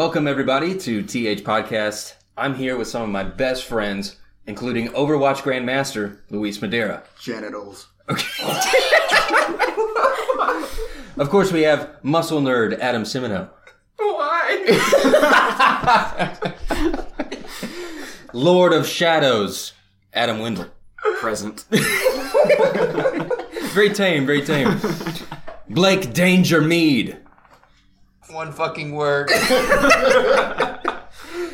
Welcome, everybody, to TH Podcast. I'm here with some of my best friends, including Overwatch Grandmaster Luis Madera. Genitals. Okay. Of course, we have muscle nerd Adam Simino. Why? Lord of Shadows Adam Wendell. Present. Very tame, very tame. Blake Danger Mead. One fucking word.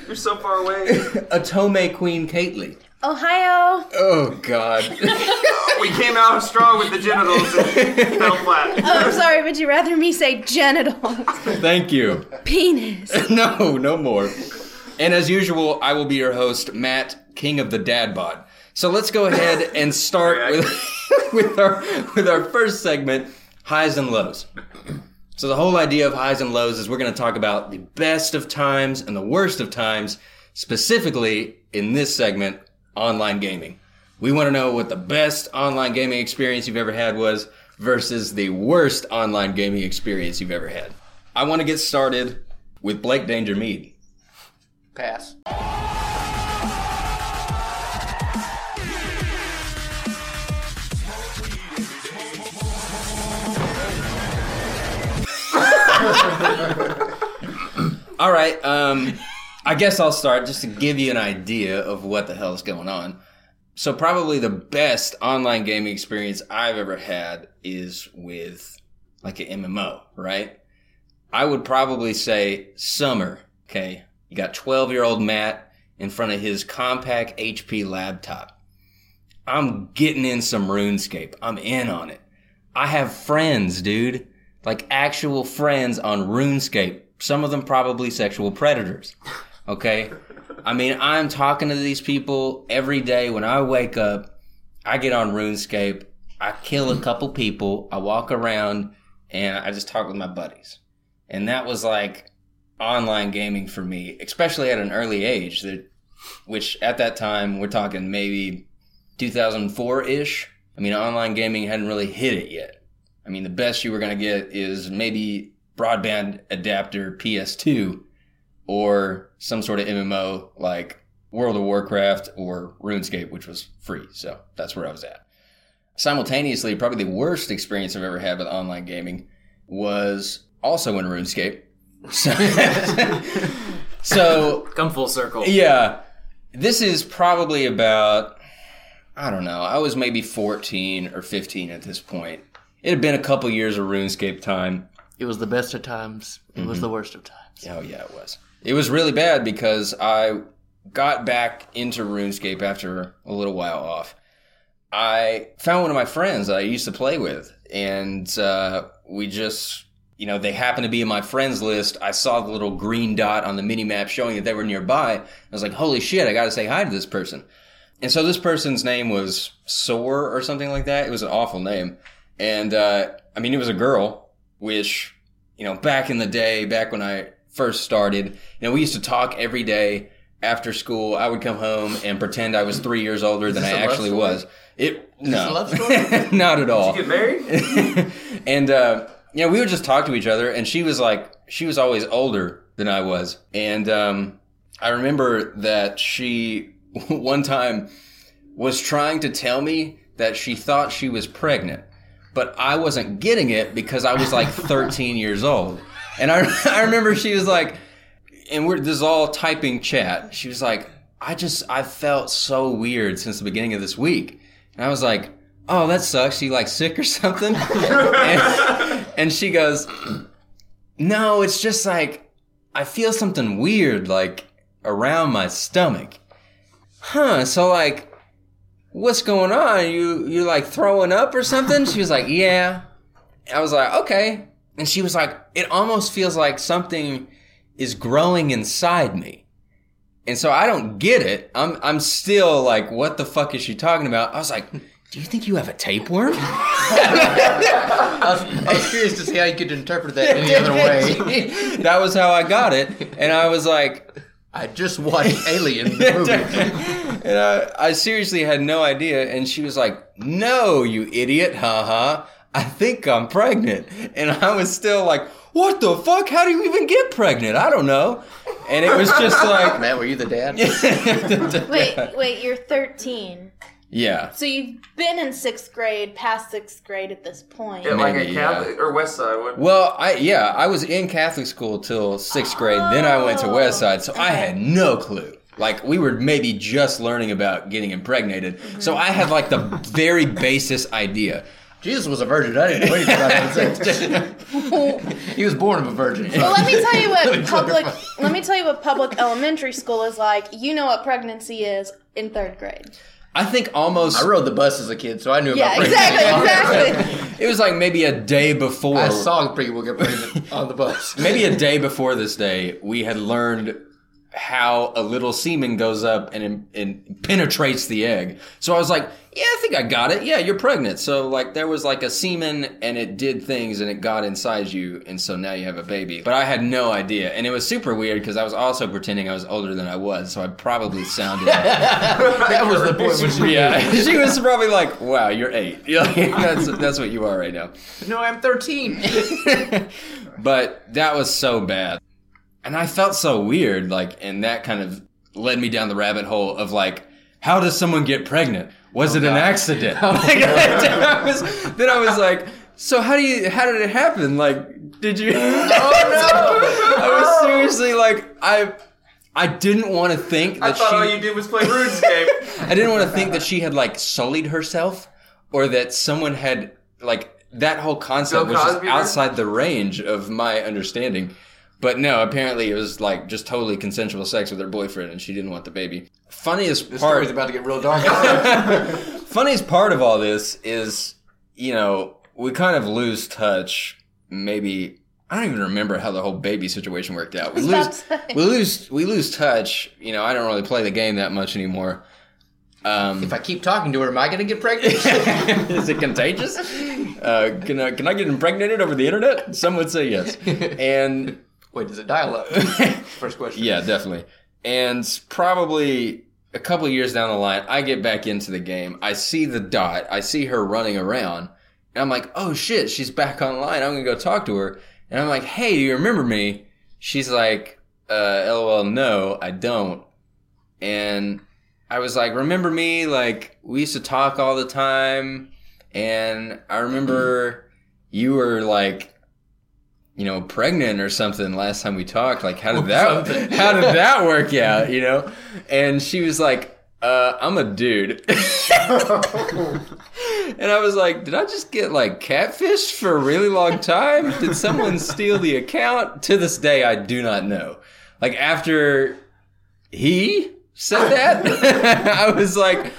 You're so far away. Atome Queen Kately. Ohio. Oh, God. We came out strong with the genitals and fell flat. Oh, I'm sorry. Would you rather me say genitals? Thank you. Penis. No, no more. And as usual, I will be your host, Matt, King of the Dad Bod. So let's go ahead and start with, with our with our first segment, highs and lows. So the whole idea of highs and lows is we're going to talk about the best of times and the worst of times, specifically in this segment, online gaming. We want to know what the best online gaming experience you've ever had was versus the worst online gaming experience you've ever had. I want to get started with Blake Danger Mead. Pass. All right, um, I guess I'll start just to give you an idea of what the hell is going on. So probably the best online gaming experience I've ever had is with like an MMO, right? I would probably say summer. Okay, you got twelve year old Matt in front of his compact HP laptop. I'm getting in some RuneScape. I'm in on it. I have friends, dude. Like actual friends on RuneScape. Some of them probably sexual predators. Okay? I mean, I'm talking to these people every day when I wake up. I get on RuneScape. I kill a couple people. I walk around and I just talk with my buddies. And that was like online gaming for me, especially at an early age that which at that time we're talking maybe 2004 ish. I mean, online gaming hadn't really hit it yet. I mean, the best you were going to get is maybe broadband adapter PS2 or some sort of MMO like World of Warcraft or RuneScape, which was free. So that's where I was at. Simultaneously, probably the worst experience I've ever had with online gaming was also in RuneScape. So, so Come full circle. yeah, this is probably about, I don't know, I was maybe 14 or 15 at this point. It had been a couple years of RuneScape time. It was the best of times. It was the worst of times. Oh, yeah, it was. It was really bad because I got back into RuneScape after a little while off. I found one of my friends that I used to play with, and uh, we just, you know, they happened to be in my friends list. I saw the little green dot on the mini map showing that they were nearby. I was like, holy shit, I got to say hi to this person. And so this person's name was Soar or something like that. It was an awful name. And, uh, I mean, it was a girl, which, you know, back in the day, back when I first started, you know, we used to talk every day after school. I would come home and pretend I was three years older than I this a love actually was. It, no, a love story? not at all. Get married? and uh, yeah, we would just talk to each other, and she was like, she was always older than I was, and um, I remember that she one time was trying to tell me that she thought she was pregnant, but I wasn't getting it because I was like 13 years old, and I I remember she was like, and we're this is all typing chat. She was like, I just I felt so weird since the beginning of this week. And I was like, oh, that sucks. You like sick or something? and, and she goes, no, it's just like, I feel something weird, like around my stomach. Huh. So like, what's going on? You, you like throwing up or something? She was like, yeah. I was like, okay. And she was like, it almost feels like something is growing inside me. And so I don't get it. I'm I'm still like, what the fuck is she talking about? I was like, do you think you have a tapeworm? I was, I was curious to see how you could interpret that any other way. that was how I got it. And I was like, I just watched Alien the movie. and I, I seriously had no idea. And she was like, no, you idiot, haha. I think I'm pregnant. And I was still like, what the fuck? How do you even get pregnant? I don't know. And it was just like, Matt, were you the dad? Wait, wait, you're 13. yeah. So you've been in sixth grade, past sixth grade at this point. Yeah, like Maybe, a yeah. Catholic or West Side. What? Well, I yeah, I was in Catholic school till sixth grade. Then I went to West Side, so I had no clue. Like we were maybe just learning about getting impregnated, so I had like the very basis idea. Jesus was a virgin. I didn't know anything about sex. he was born of a virgin. But let me tell you Let what public let me tell you what public elementary school is like. You know what pregnancy is in third grade. I think almost I rode the bus as a kid, so I knew Yeah, about exactly, exactly. it was like maybe a day before. I saw people get pregnant on the bus. maybe a day before this day, we had learned how a little semen goes up and, and penetrates the egg. So I was like, yeah, I think I got it. Yeah, you're pregnant. So like there was like a semen and it did things and it got inside you. And so now you have a baby. But I had no idea. And it was super weird because I was also pretending I was older than I was. So I probably sounded. that was the point when she yeah. she was probably like, wow, you're eight. Yeah, that's, that's what you are right now. No, I'm 13. but that was so bad. And I felt so weird, like, and that kind of led me down the rabbit hole of like, how does someone get pregnant? Was oh, it an God. accident? Oh, like, I was, then I was like, so how do you, how did it happen? Like, did you? Oh no! I was seriously like, I, I didn't want to think that I thought she. all you did was play RuneScape. I didn't want to think that she had like sullied herself or that someone had like that whole concept Bill was just outside the range of my understanding. But no, apparently it was like just totally consensual sex with her boyfriend and she didn't want the baby. Funniest The part story's about to get real dark. funniest part of all this is, you know, we kind of lose touch. Maybe I don't even remember how the whole baby situation worked out. We lose, to we lose, we lose touch. You know, I don't really play the game that much anymore. Um, if I keep talking to her, am I going to get pregnant? is it contagious? Uh, can I can I get impregnated over the internet? Some would say yes. And Wait, does it dial up? First question. Yeah, definitely. And probably a couple of years down the line, I get back into the game. I see the dot. I see her running around. And I'm like, oh shit, she's back online. I'm going to go talk to her. And I'm like, hey, do you remember me? She's like, uh, lol, no, I don't. And I was like, remember me? Like, we used to talk all the time. And I remember you were like, you know, pregnant or something last time we talked. Like, how did that, how did that work out? You know? And she was like, uh, I'm a dude. and I was like, did I just get like catfished for a really long time? Did someone steal the account? To this day, I do not know. Like, after he said that, I was like,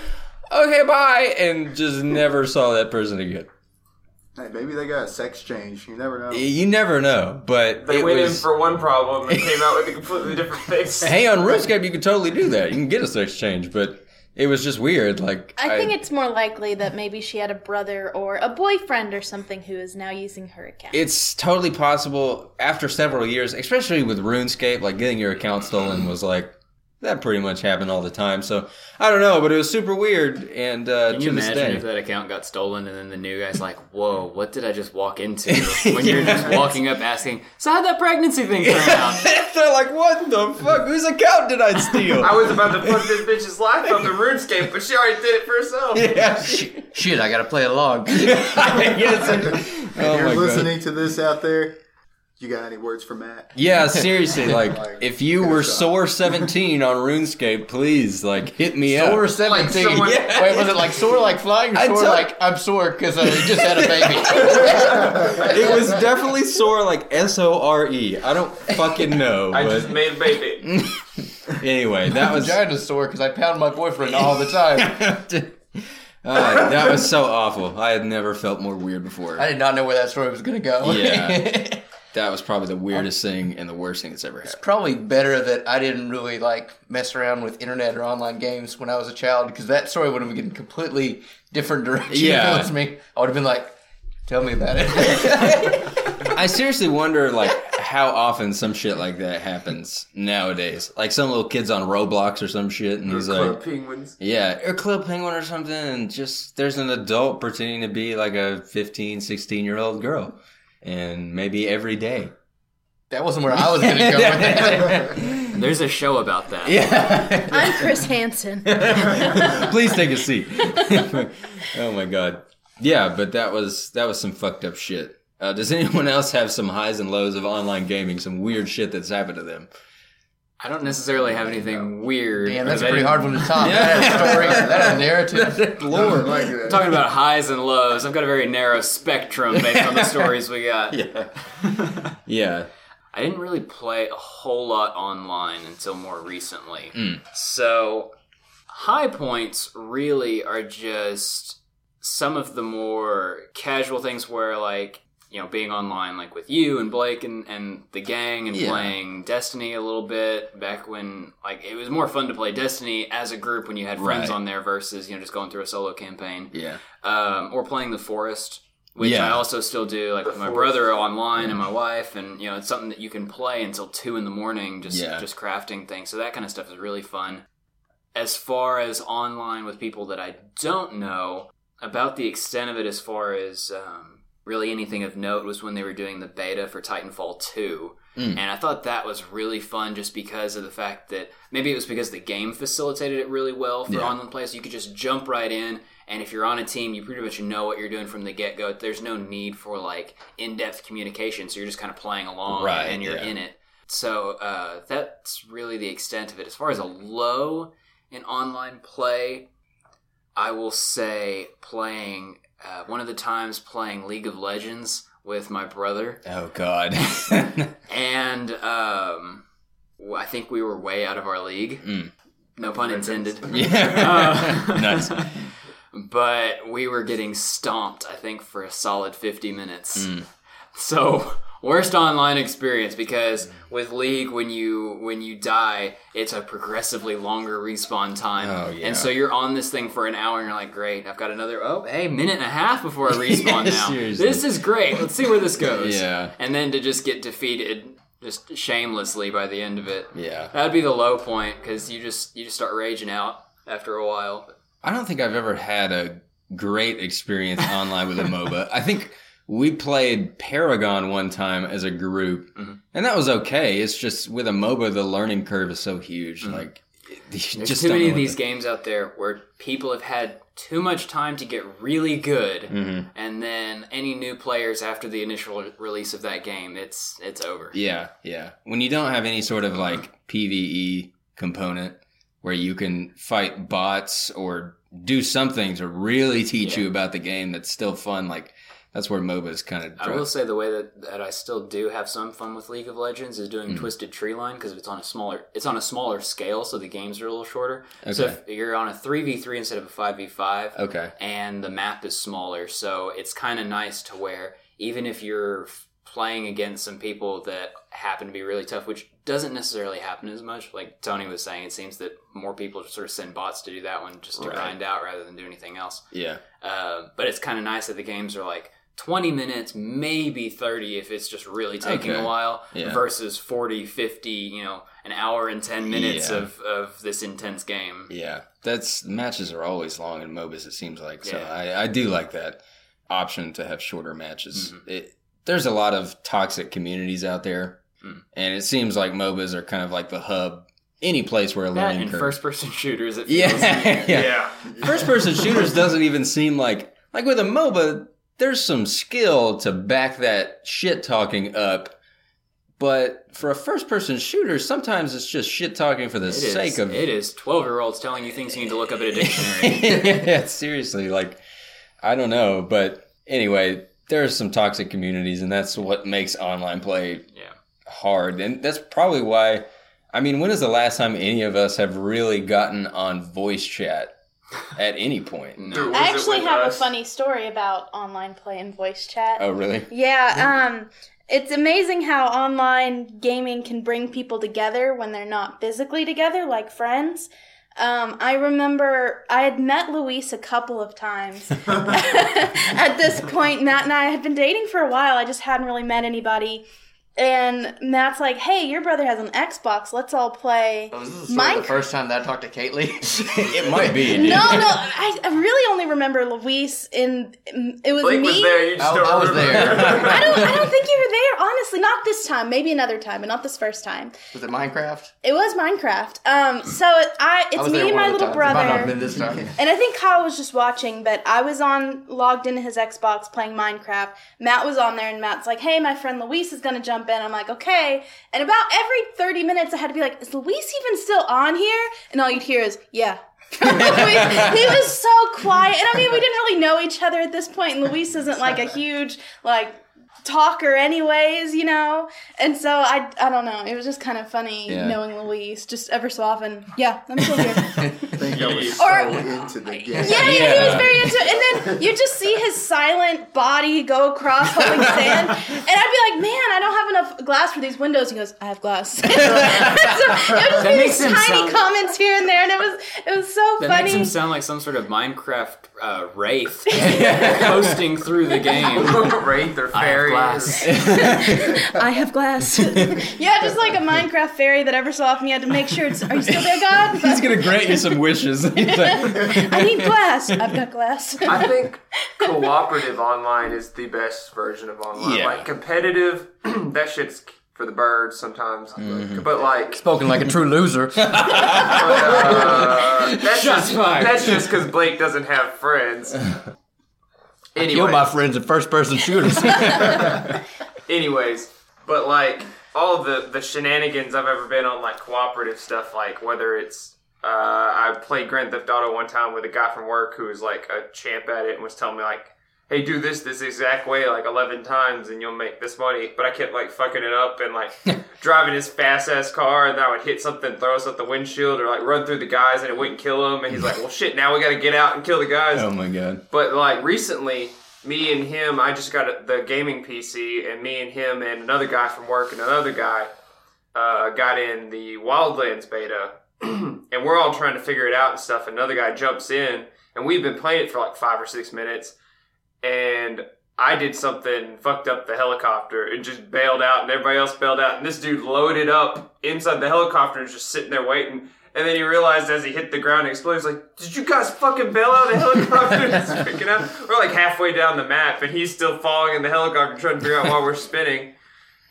okay, bye. And just never saw that person again. Hey, maybe they got a sex change. You never know. You never know, but They it went was. in for one problem and came out with a completely different face. hey, on RuneScape, you can totally do that. You can get a sex change, but it was just weird. Like I think it's more likely that maybe she had a brother or a boyfriend or something who is now using her account. it's totally possible after several years, especially with RuneScape, like getting your account stolen was like that pretty much happened all the time. So I don't know, but it was super weird. And uh, Can to you this imagine day, if that account got stolen and then the new guy's like, "Whoa, what did I just walk into?" When you're just walking up asking, "So how'd that pregnancy thing turn out?" they're like, "What the fuck? Whose account did I steal?" I was about to fuck this bitch's life up in RuneScape, but she already did it for herself. yeah. Shit, I got to play along. yes. if Oh you're my god. listening to this out there, you got any words for Matt? Yeah, seriously, like Like, if you were sore seventeen on RuneScape, please like hit me up. Sore up. 17. someone- Yeah. Wait, was it like sore like flying or I sore tell- like I'm sore because I just had a baby? It was definitely sore like S O R E. I don't fucking know, I but just made a baby. anyway, that was Vagina sore because I pound my boyfriend all the time. Uh, that was so awful. I had never felt more weird before. I did not know where that story was going to go. Yeah. That was probably the weirdest um, thing and the worst thing that's ever happened. It's probably better that I didn't really like mess around with internet or online games when I was a child because that story would have been completely different direction Yeah. if it was me. I would have been like, Tell me about it. I seriously wonder, like, how often some shit like that happens nowadays. Like some little kids on Roblox or some shit, and he's Club like, penguins. yeah, or Club Penguin or something, and just there's an adult pretending to be like a 15, 16 year old girl, and maybe every day. that wasn't where I was going to go with that. There's a show about that. Yeah. I'm Chris Hansen. Please take a seat. oh my god. Yeah, but that was that was some fucked up shit. Uh, does anyone else have some highs and lows of online gaming? Some weird shit that's happened to them? I don't necessarily have anything weird. Damn, that's a pretty hard one to top. That had a story. That a narrative. Lord, like that. Talking about highs and lows. I've got a very narrow spectrum based on the stories we got. Yeah. yeah. I didn't really play a whole lot online until more recently. So, high points really are just some of the more casual things where, like, you know, being online, like with you and Blake and, and the gang and Yeah. playing Destiny a little bit back when, like, it was more fun to play Destiny as a group when you had friends Right. on there versus, you know, just going through a solo campaign Yeah. um, or playing the forest, which Yeah. I also still do, like with my brother online and my wife, and you know it's something that you can play until two in the morning, just Yeah. just crafting things. So that kind of stuff is really fun. As far as online with people that I don't know, about the extent of it, as far as um, really anything of note, was when they were doing the beta for Titanfall two. Mm. And I thought that was really fun just because of the fact that maybe it was because the game facilitated it really well for Yeah. online play. So you could just jump right in, and if you're on a team, you pretty much know what you're doing from the get go. There's no need for like in depth communication. So you're just kind of playing along Right, and you're yeah. in it. So uh, that's really the extent of it. As far as a low in online play, I will say playing uh, one of the times playing League of Legends with my brother Oh god. and um, w- I think we were way out of our league. Mm. No pun intended. yeah. Uh, nice. But we were getting stomped, I think, for a solid 50 minutes. Mm. So, worst online experience because with League, when you when you die, it's a progressively longer respawn time. Oh, yeah. And so you're on this thing for an hour and you're like, great, I've got another, oh, hey, minute and a half before I respawn Yeah, now. seriously. This is great. Let's see where this goes. Yeah. And then to just get defeated just shamelessly by the end of it. Yeah. That'd be the low point because you just you just start raging out after a while. I don't think I've ever had a great experience online with a MOBA. I think we played Paragon one time as a group, Mhm. and that was okay. It's just with a MOBA, the learning curve is so huge. Like, There's just too many of these to- games out there where people have had too much time to get really good, Mhm. and then any new players after the initial release of that game, it's it's over. Yeah, yeah. When you don't have any sort of like PVE component where you can fight bots or do something to really teach Yeah. you about the game that's still fun, like that's where MOBAs kind of. I will say the way that, that I still do have some fun with League of Legends is doing Twisted Treeline because it's on a smaller it's on a smaller scale, so the games are a little shorter. So Okay. if you're on a three v three instead of a five v five, Okay. and the map is smaller, so it's kind of nice to where even if you're playing against some people that happen to be really tough, which doesn't necessarily happen as much. Like Tony was saying, it seems that more people sort of send bots to do that one just to Right. grind out rather than do anything else. Yeah. Uh, but it's kind of nice that the games are like 20 minutes, maybe 30 if it's just really taking Okay. a while, Yeah. versus 40, 50, you know, an hour and 10 minutes Yeah. of, of this intense game. Yeah, that's matches are always long in MOBAs. It seems like so. Yeah. I, I do like that option to have shorter matches. Mhm. It, there's a lot of toxic communities out there, Mm. and it seems like MOBAs are kind of like the hub. Any place where a That learning and curve. first person shooters, it feels yeah, yeah. Yeah. First person shooters doesn't even seem like like with a MOBA. There's some skill to back that shit talking up. But for a first person shooter, sometimes it's just shit talking for the It is. sake of It is twelve year olds telling you things you need to look up in a dictionary. yeah, seriously, like I don't know, but anyway, there's some toxic communities, and that's what makes online play yeah. hard, and that's probably why. I mean, when is the last time any of us have really gotten on voice chat at any point? No. Dude, I actually have us? a funny story about online play and voice chat. Oh, really? Yeah, um, it's amazing how online gaming can bring people together when they're not physically together, like friends. Um, I remember I had met Luis a couple of times. At this point, Matt and I had been dating for a while. I just hadn't really met anybody. And Matt's like, "Hey, your brother has an Xbox. Let's all play Oh, this is sort of the first time that I talked to Caitlin. it might be. No, no, I, I really only remember Luis in. It was Blake me. was there. You just I- don't I was there. I don't. I don't think you were there. Honestly, not this time. Maybe another time, but not this first time. was it Minecraft? It was Minecraft. Um, so it, I, I it's was me and my little times. It might not brother. been this time. And I think Kyle was just watching, but I was on logged into his Xbox playing Minecraft. Matt was on there, and Matt's like, "Hey, my friend Luis is gonna jump in." I'm like, "Okay." And about every 30 minutes, I had to be like, "Is Luis even still on here?" And all you'd hear is, "Yeah." he was so quiet, and I mean, we didn't really know each other at this point, and Luis isn't like a huge like talker anyways you know and so i i don't know it was just kind of funny Yeah. knowing Luis just ever so often yeah i'm still here I think I was so into the game. yeah, yeah, he was very into it. And then you just see his silent body go across holding sand. And I'd be like, man, I don't have enough glass for these windows. He goes, I have glass. so it would just be these tiny sound- comments here and there. And it was it was so That funny. makes him sound like some sort of Minecraft uh, wraith coasting through the game. Wraith or I have fairy. glass. I have glass. yeah, just like a Minecraft fairy that ever so often you had to make sure it's, are you still there, God? He's gonna grant you some wishes. I need glass. I've got glass. I think cooperative online is the best version of online. Yeah. Like competitive, that shit's for the birds sometimes. Mm-hmm. But like, Spoken like a true loser. uh, that's Shots just fired. that's just because Blake doesn't have friends. Anyway, Kill my friends in first person shooters. anyways, but like all the the shenanigans I've ever been on, like cooperative stuff, like whether it's uh, I played Grand Theft Auto one time with a guy from work who was like a champ at it and was telling me like, "Hey, do this this exact way like eleven times and you'll make this money." But I kept like fucking it up and like driving his fast ass car, and I would hit something, throw us out the windshield, or like run through the guys, and it wouldn't kill them. And he's like, "Well, shit, now we got to get out and kill the guys." oh my god. But like recently, me and him, I just got a, the gaming PC, and me and him and another guy from work and another guy uh, got in the Wildlands beta, and we're all trying to figure it out and stuff. Another guy jumps in, and we've been playing it for like five or six minutes, and I did something fucked up the helicopter and just bailed out, and everybody else bailed out, and this dude loaded up inside the helicopter and was just sitting there waiting. And then he realized as he hit the ground and exploded, he's like, Did you guys fucking bail out of the helicopter? He's freaking out. We're like halfway down the map and he's still falling in the helicopter trying to figure out why we're spinning.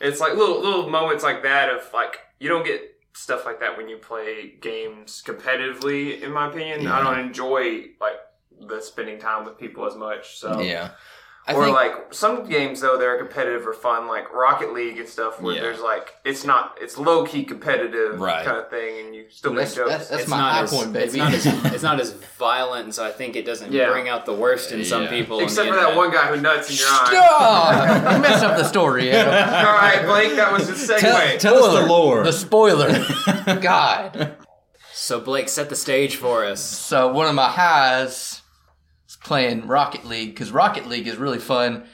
It's like little little moments like that of like you don't get stuff like that when you play games competitively, in my opinion. I don't enjoy like the spending time with people as much. So Yeah. I or think like some games though they're competitive or fun, like Rocket League and stuff, where Yeah. there's like it's not it's low key competitive Right. kind of thing, and you still make That's, jokes. that's, that's It's my not high as, point, It's baby. not, as, it's not as violent, and so I think it doesn't Yeah. bring out the worst in some people. Except for that one guy who nuts in your eye. God, you messed up the story, Adam. All right, Blake, that was the segue. tell, tell us the lore. The spoiler. God. So Blake, set the stage for us. So one of my highs is playing Rocket League because Rocket League is really fun.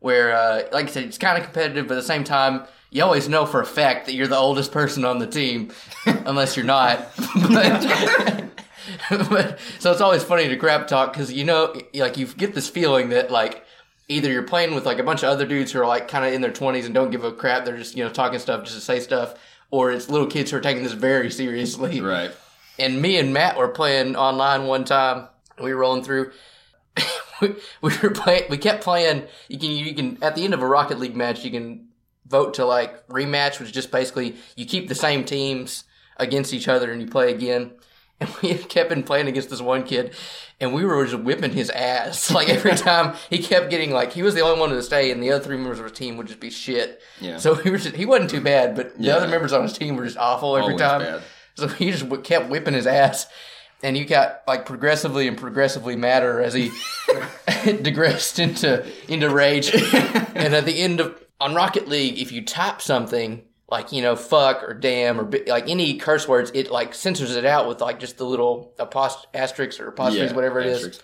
Where, uh, like I said, it's kind of competitive, but at the same time, you always know for a fact that you're the oldest person on the team, unless you're not. but, but- so it's always funny to crap talk because you know, like you get this feeling that like either you're playing with like a bunch of other dudes who are like kind of in their 20s and don't give a crap, they're just you know talking stuff just to say stuff, or it's little kids who are taking this very seriously right. and me and Matt were playing online one time. We were rolling through. we, we were playing. We kept playing. You can you can at the end of a Rocket League match, you can vote to like rematch, which is just basically you keep the same teams against each other and you play again. And we kept been playing against this one kid, and we were just whipping his ass. Like every time he kept getting like he was the only one to stay, and the other three members of his team would just be shit. Yeah. So he was just, he wasn't too bad, but the Yeah. other members on his team were just awful every Always time. bad. So he just kept whipping his ass, and you got like progressively and progressively madder as he digressed into into rage. and at the end of on Rocket League, if you type something like you know fuck or damn or like any curse words, it like censors it out with like just the little apost- asterisks or apostrophes, Yeah, whatever it is.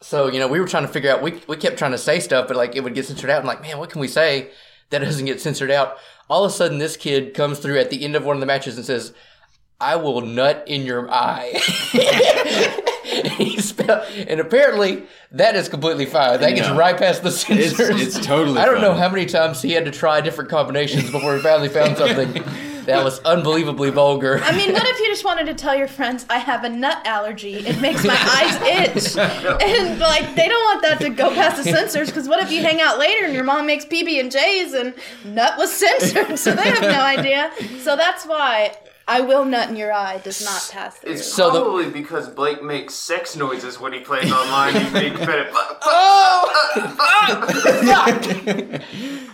So you know, we were trying to figure out. We we kept trying to say stuff, but like it would get censored out. I'm like, man, what can we say that doesn't get censored out? All of a sudden, this kid comes through at the end of one of the matches and says, I will nut in your eye. he spelled, and apparently that is completely fine. That gets No. right past the censors. it's totally. I don't know how many times he had to try different combinations before he finally found something that was unbelievably vulgar. I mean, what if you just wanted to tell your friends, I have a nut allergy. It makes my eyes itch. And, like, they don't want that to go past the censors because what if you hang out later and your mom makes PB and J's and nut was censored? So they have no idea. So that's why I will nut in your eye does not pass through. It's So the- probably because Blake makes sex noises when he plays online. He's being competitive.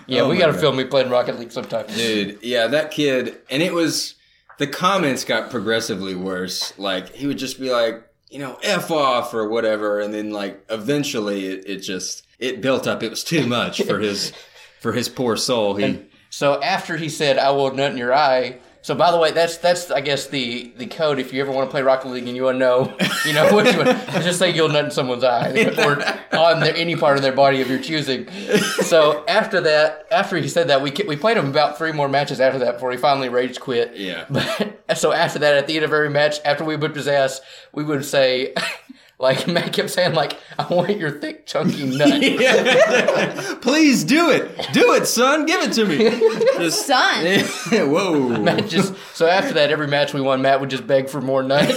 yeah, Oh we my got to God. film me playing Rocket League sometime. Dude, yeah, that kid, and it was the comments got progressively worse. Like he would just be like, you know, f off or whatever, and then like eventually it, it just it built up. It was too much for his for his poor soul. He So after he said, "I will nut in your eye," so by the way, that's that's I guess the the code. If you ever want to play Rocket League and you want to know, you know which one, just say you'll nut in someone's eye or on their, any part of their body of your choosing. So after that, after he said that, we we played him about three more matches after that before he finally rage quit. Yeah. But so after that, at the end of every match, after we whipped his ass, we would say. Like Matt kept saying, like I want your thick, chunky nut. please do it, do it, son, give it to me. Just, Son. whoa. Matt just so after that, every match we won, Matt would just beg for more nut.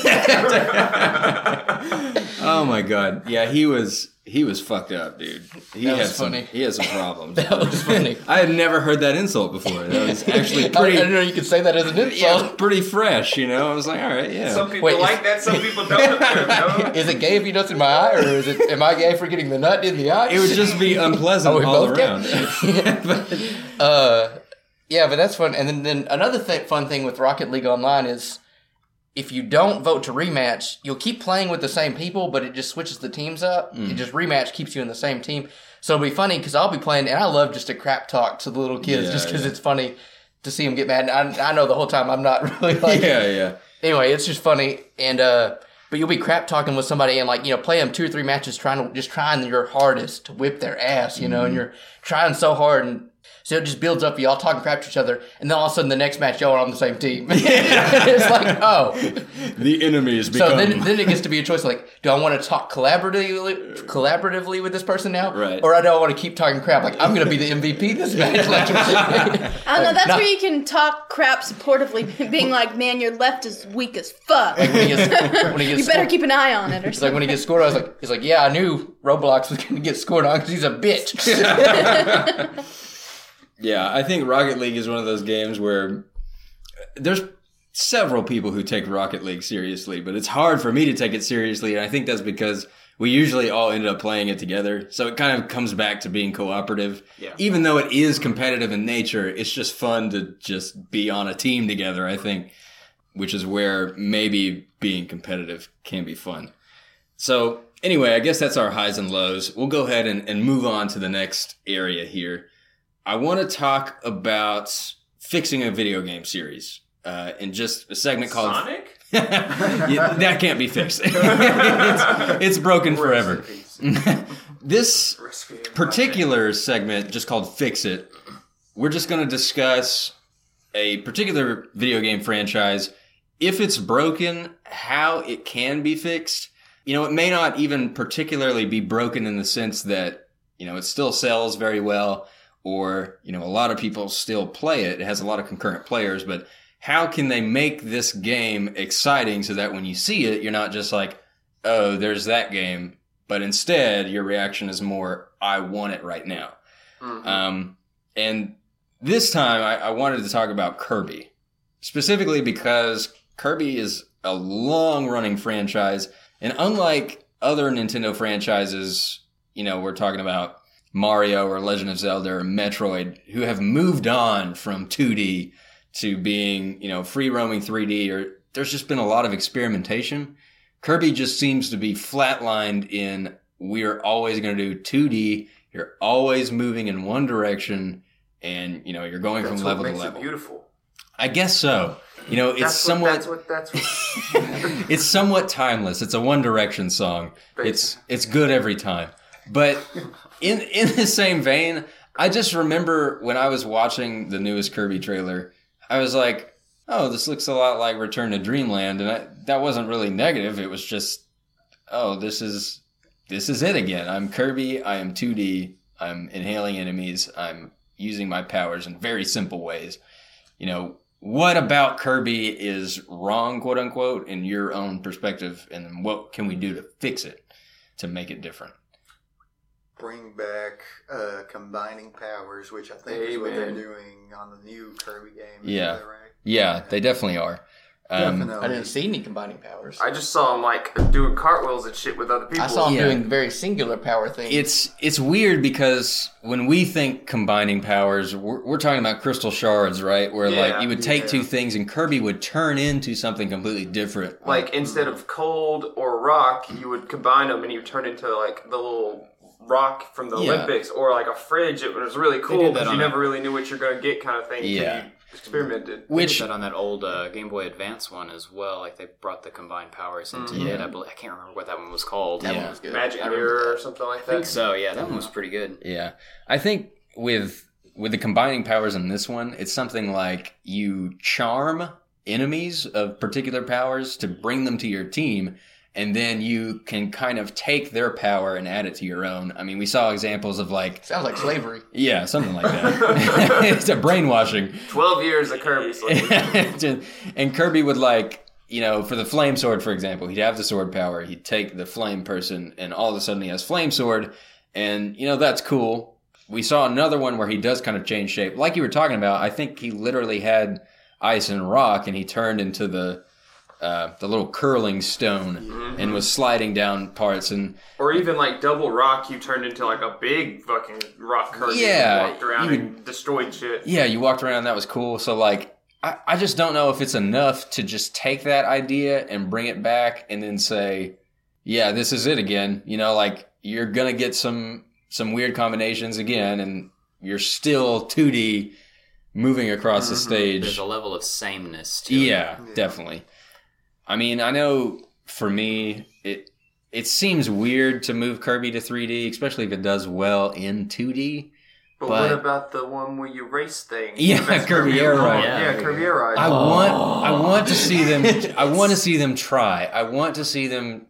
Oh my god, yeah, he was he was fucked up, dude. He That had was some funny. he had some problems. that was funny. I had never heard that insult before. That was actually I, I pretty. didn't know you could say that as an insult. yeah, insult. pretty fresh, you know. I was like, all right, yeah. Some people Wait, is- like that, some people don't. No? Is it gay if he nuts in my eye, or is it? Am I gay for getting the nut in the eye? it would just be unpleasant Are all both gay? around. Uh, yeah, but that's fun. And then, then another th- fun thing with Rocket League Online is if you don't vote to rematch, you'll keep playing with the same people, but it just switches the teams up. Mm. It just rematch keeps you in the same team. So it'll be funny because I'll be playing, and I love just to crap talk to the little kids Yeah, just because yeah. it's funny to see them get mad. And I, I know the whole time I'm not really like yeah, yeah. anyway, it's just funny, and uh, but you'll be crap talking with somebody and like you know play them two or three matches, trying to just trying your hardest to whip their ass, you know, and you're trying so hard, and so it just builds up. Y'all talking crap to each other, and then all of a sudden the next match y'all are on the same team. it's like oh, The enemy is so become. then then it gets to be a choice like do I want to talk collaboratively collaboratively with this person now, Right. or I don't want to keep talking crap like I'm going to be the MVP this match. Like, I don't know. That's Not- where you can talk crap supportively, being like, "Man, your left is weak as fuck. when he gets, when he gets you better scored- keep an eye on it." Or It's like when he gets scored, I was like, he's like, yeah, I knew Roblox was going to get scored on because he's a bitch. Yeah, I think Rocket League is one of those games where there's several people who take Rocket League seriously, but it's hard for me to take it seriously, and I think that's because we usually all ended up playing it together. So it kind of comes back to being cooperative. Yeah. Even though it is competitive in nature, it's just fun to just be on a team together, I think, which is where maybe being competitive can be fun. So anyway, I guess that's our highs and lows. We'll go ahead and, and move on to the next area here. I want to talk about fixing a video game series uh, in just a segment called Sonic? Yeah, that can't be fixed. it's, it's broken forever. this particular segment, just called Fix It, we're just going to discuss a particular video game franchise, if it's broken, how it can be fixed. You know, it may not even particularly be broken in the sense that, you know, it still sells very well or, you know, a lot of people still play it. It has a lot of concurrent players, but how can they make this game exciting so that when you see it, you're not just like, oh, there's that game, but instead your reaction is more, I want it right now. Mhm. Um, and this time I, I wanted to talk about Kirby, specifically because Kirby is a long running franchise. And unlike other Nintendo franchises, you know, we're talking about Mario or Legend of Zelda or Metroid, who have moved on from 2D to being, you know, free roaming 3D, or there's just been a lot of experimentation. Kirby just seems to be flatlined in we're always going to do 2D. You're always moving in one direction, and you know you're going That's from level to level. beautiful. I guess so. You know, it's That's somewhat What, that's what. That's what. it's somewhat timeless. It's a One Direction song. It's it's good every time. But in in the same vein, I just remember when I was watching the newest Kirby trailer, I was like, oh, this looks a lot like Return to Dreamland, and I, that wasn't really negative. It was just, oh, this is this is it again. I'm Kirby. I am 2D. I'm inhaling enemies. I'm using my powers in very simple ways. You know, what about Kirby is wrong, quote unquote, in your own perspective, and what can we do to fix it to make it different? Bring back uh, combining powers, which I think is what they're doing on the new Kirby game. Is Yeah. that right? Yeah, they definitely are. Um, Definitely. I didn't see any combining powers. I just saw him like doing cartwheels and shit with other people. I saw him Yeah. doing very singular power things. It's it's weird because when we think combining powers, we're, we're talking about crystal shards, right? Where Yeah, like you would take yeah. two things and Kirby would turn into something completely different. like instead of cold or rock, you would combine them and you would turn into like the little rock from the Yeah. Olympics or like a fridge. It was really cool because you on never really knew what you're going to get kind of thing. Yeah. you experimented. Which which that on that old uh, Game Boy Advance one as well. Like they brought the combined powers into Mhm. it. I, believe, I can't remember what that one was called. that Yeah. one was good. Magic Mirror or something like I think that. so. Yeah, that one was pretty good. yeah, I think with with the combining powers in this one, it's something like you charm enemies of particular powers to bring them to your team. And then you can kind of take their power and add it to your own. I mean, we saw examples of like, Sounds like slavery. yeah, something like that. it's a brainwashing. Twelve years of Kirby Slave. Just- and Kirby would like, you know, for the flame sword, for example, he'd have the sword power. He'd take the flame person, and all of a sudden he has flame sword, and you know that's cool. We saw another one where he does kind of change shape, like you were talking about. I think he literally had ice and rock, and he turned into the uh, the little curling stone and was sliding down parts and or even like double rock, you turned into like a big fucking rock Kirby. Yeah, and walked around you and destroyed shit. yeah, you walked around, and that was cool. So like I, I just don't know if it's enough to just take that idea and bring it back and then say, Yeah, this is it again. You know, like you're gonna get some some weird combinations again and you're still two D moving across the Mhm. stage. There's a level of sameness to it. Yeah, definitely. I mean, I know for me, it it seems weird to move Kirby to 3D, especially if it does well in 2D. But, But- what about the one where you race things? Yeah, That's Kirby Air Ride. Yeah, Yeah. Kirby Air Ride. I want I oh. want to see them I want to see them try. I want to see them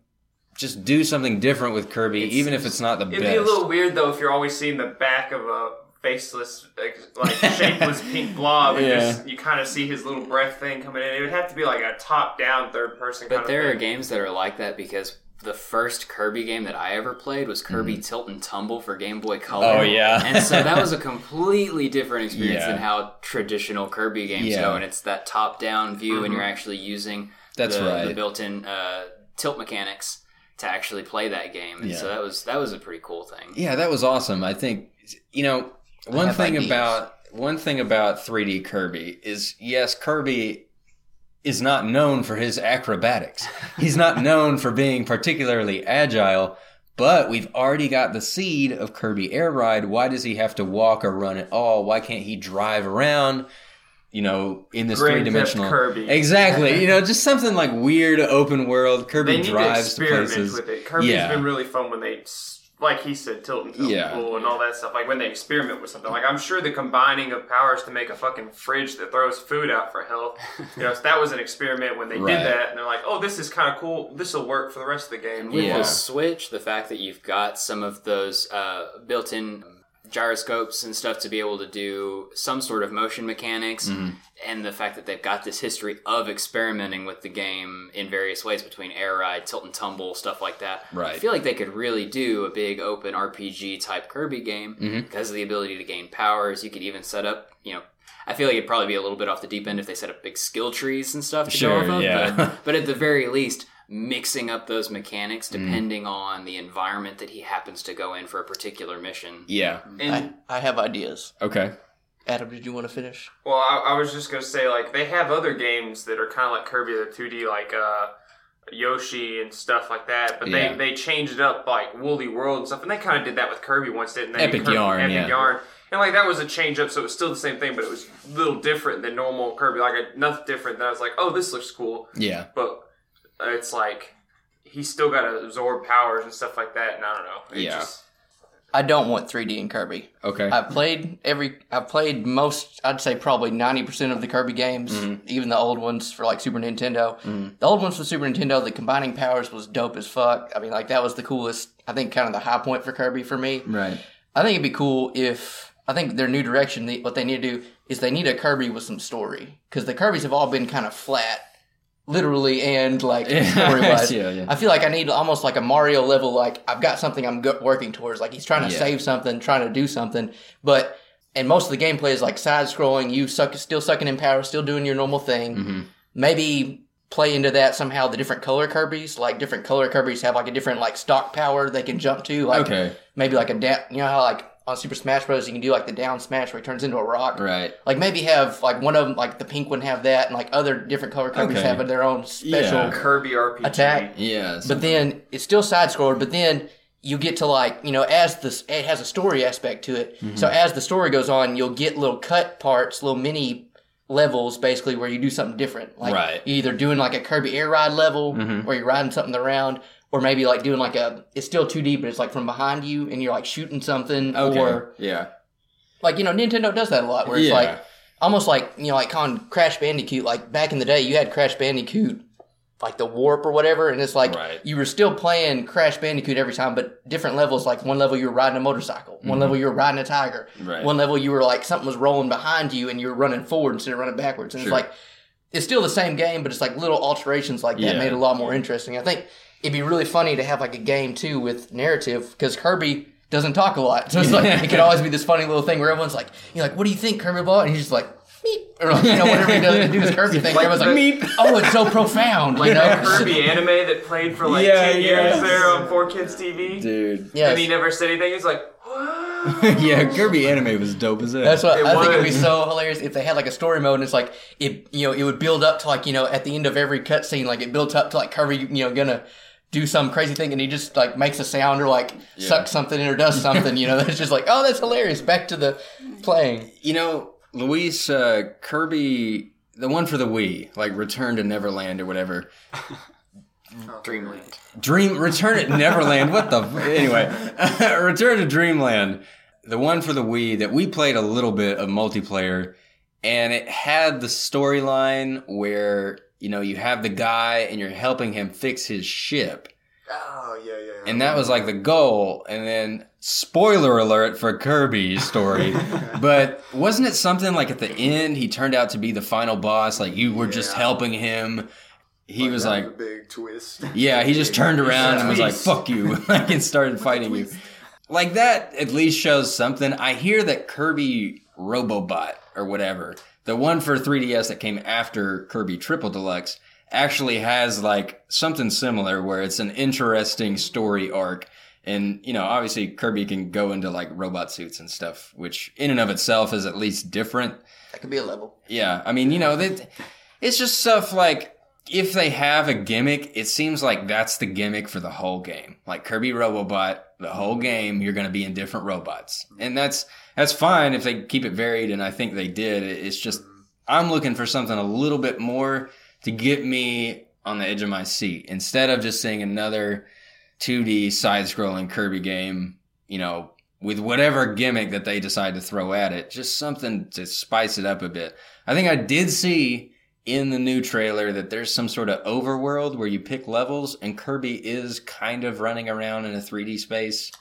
just do something different with Kirby, It's- even if it's not the It'd best. be a little weird though if you're always seeing the back of a faceless, like, like shapeless pink blob, and Yeah. just, you kind of see his little breath thing coming in. It would have to be like a top-down third person. kind But of there are games that are like that because the first Kirby game that I ever played was Kirby Tilt and Tumble for Game Boy Color. Mm-hmm. Oh, yeah. and so that was a completely different experience Yeah. than how traditional Kirby games Yeah. go. And it's that top-down view, and Mhm. you're actually using That's the, right. the built-in uh, tilt mechanics to actually play that game. And Yeah. so that was that was a pretty cool thing. Yeah, that was awesome. I think you know one thing ideas. about one thing about 3D Kirby is yes, Kirby is not known for his acrobatics. He's not known for being particularly agile, but we've already got the seed of Kirby Air Ride. Why does he have to walk or run at all? Why can't he drive around? You know, in this Grand three dimensional Kirby. Exactly. You know, just something like weird open world. Kirby to drives to experiment places. with it. Kirby's Yeah. been really fun when they, like he said, tilt and tumble Yeah. and all that stuff. Like when they experiment with something. Like I'm sure the combining of powers to make a fucking fridge that throws food out for health. You know, that was an experiment when they Right. did that, and they're like, "Oh, this is kind of cool. This will work for the rest of the game." And with Yeah. the Switch, the fact that you've got some of those uh, built-in gyroscopes and stuff to be able to do some sort of motion mechanics, Mm-hmm. and the fact that they've got this history of experimenting with the game in various ways between air ride, tilt and tumble, stuff like that. Right. I feel like they could really do a big open RPG type Kirby game Mhm. because of the ability to gain powers. You could even set up, you know. I feel like it'd probably be a little bit off the deep end if they set up big skill trees and stuff to Sure, go off of. yeah. But, but at the very least, mixing up those mechanics Mm-hmm. depending on the environment that he happens to go in for a particular mission. Yeah. And I, I have ideas. Okay. Adam, did you want to finish? Well, I, I was just gonna say like they have other games that are kind of like Kirby, the 2D, like uh, Yoshi and stuff like that. But Yeah. they they changed it up like Woolly World and stuff, and they kind of did that with Kirby once, didn't they? Epic Kirby, Yarn, Epic yeah. Yarn, and like that was a change up, so it was still the same thing, but it was a little different than normal Kirby. Like a, nothing different. That I was like, oh, this looks cool, Yeah. but it's like he's still got to absorb powers and stuff like that. And I don't know. It Yeah. Just, I don't want 3D in Kirby. Okay. I've played every. I've played most. I'd say probably ninety percent of the Kirby games, Mm-hmm. even the old ones for like Super Nintendo. The old ones for Super Nintendo, the combining powers was dope as fuck. I mean, like that was the coolest. I think kind of the high point for Kirby for me. right. I think it'd be cool if I think their new direction. they- What they need to do is they need a Kirby with some story because the Kirby's have all been kind of flat, literally and like story wise. Yeah, yeah. I feel like I need almost like a Mario level. Like I've got something I'm working towards. Like he's trying to Yeah. save something, trying to do something, but. And most of the gameplay is like side scrolling. You suck, still sucking in power, still doing your normal thing. Mm-hmm. Maybe play into that somehow. The different color Kirby's, like different color Kirby's, have like a different like stock power they can jump to. Like Okay. maybe like a down. You know how like on Super Smash Bros. you can do like the down smash where he turns into a rock. Right. Like maybe have like one of them, like the pink one, have that, and like other different color Kirby's Okay. have their own special Yeah. Kirby RPG. attack. Yeah. But then it's still side scrolled. But then you get to like you know as this it has a story aspect to it. Mm-hmm. So as the story goes on, you'll get little cut parts, little mini levels, basically where you do something different. Like Right. either doing like a Kirby air ride level Mhm. where you're riding something around. Or maybe like doing like a, it's still 2D, but it's like from behind you and you're like shooting something. okay. Or yeah. like, you know, Nintendo does that a lot where it's Yeah. like, almost like, you know, like on Crash Bandicoot, like back in the day, you had Crash Bandicoot, like the warp or whatever, and it's like Right. you were still playing Crash Bandicoot every time, but different levels. Like one level you were riding a motorcycle, one level you were riding a tiger, Mm-hmm. Right. one level you were like something was rolling behind you and you were running forward instead of running backwards. And Sure. it's like it's still the same game, but it's like little alterations like that Yeah. made it a lot more interesting. I think it'd be really funny to have like a game too with narrative because Kirby doesn't talk a lot, so it's like it could always be this funny little thing where everyone's like, "You're like, what do you think, Kirby?" Ball? And he's just like. Meep. Or like, you know, whatever he does to do his Kirby thing. Like everyone's like, meep. "Oh, it's so profound!" Like, That no, Kirby anime that played for like Yeah, 10 years there on 4Kids TV. Dude. yes. And he never said anything. He's like, yeah, Kirby anime was dope as hell. That's what It I think it'd be so hilarious if they had like a story mode and it's like it you know it would build up to like you know at the end of every cutscene like it built up to like Kirby you know gonna do some crazy thing and he just like makes a sound or like sucks something in or does something you know that's just like oh that's hilarious back to the playing You know, Luis uh, Kirby, the one for the Wii, like Return to Neverland or whatever. Dreamland. Dream Return to Neverland. What the anyway? Return to Dreamland, the one for the Wii that we played a little bit of multiplayer, and it had the storyline where you know you have the guy and you're helping him fix his ship, Oh yeah, yeah. yeah. and that was like the goal. And then spoiler alert for Kirby's story, but wasn't it something like at the end he turned out to be the final boss? Like you were just helping him. He was like, a big twist. yeah, he just turned around and was like, "Fuck you!" like and started fighting you. Like that at least shows something. I hear that Kirby Robobot or whatever, the one for 3DS that came after Kirby Triple Deluxe, actually has like something similar where it's an interesting story arc. And you know, obviously Kirby can go into like robot suits and stuff, which in and of itself is at least different. that could be a level Yeah, I mean, you know, that it's just stuff like if they have a gimmick, it seems like that's the gimmick for the whole game. Like Kirby Robobot, the whole game you're going to be in different robots. And that's that's fine if they keep it varied and I think they did. It's just I'm looking for something a little bit more to get me on the edge of my seat instead of just seeing another 2D side-scrolling Kirby game, you know, with whatever gimmick that they decide to throw at it, just something to spice it up a bit. I think I did see in the new trailer that there's some sort of overworld where you pick levels and Kirby is kind of running around in a 3D space.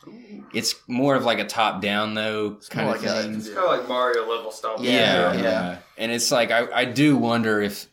It's more of like a top down though kind of like a- thing. it's kind of like Mario level style. Yeah. Yeah, yeah. And it's like I, I do wonder if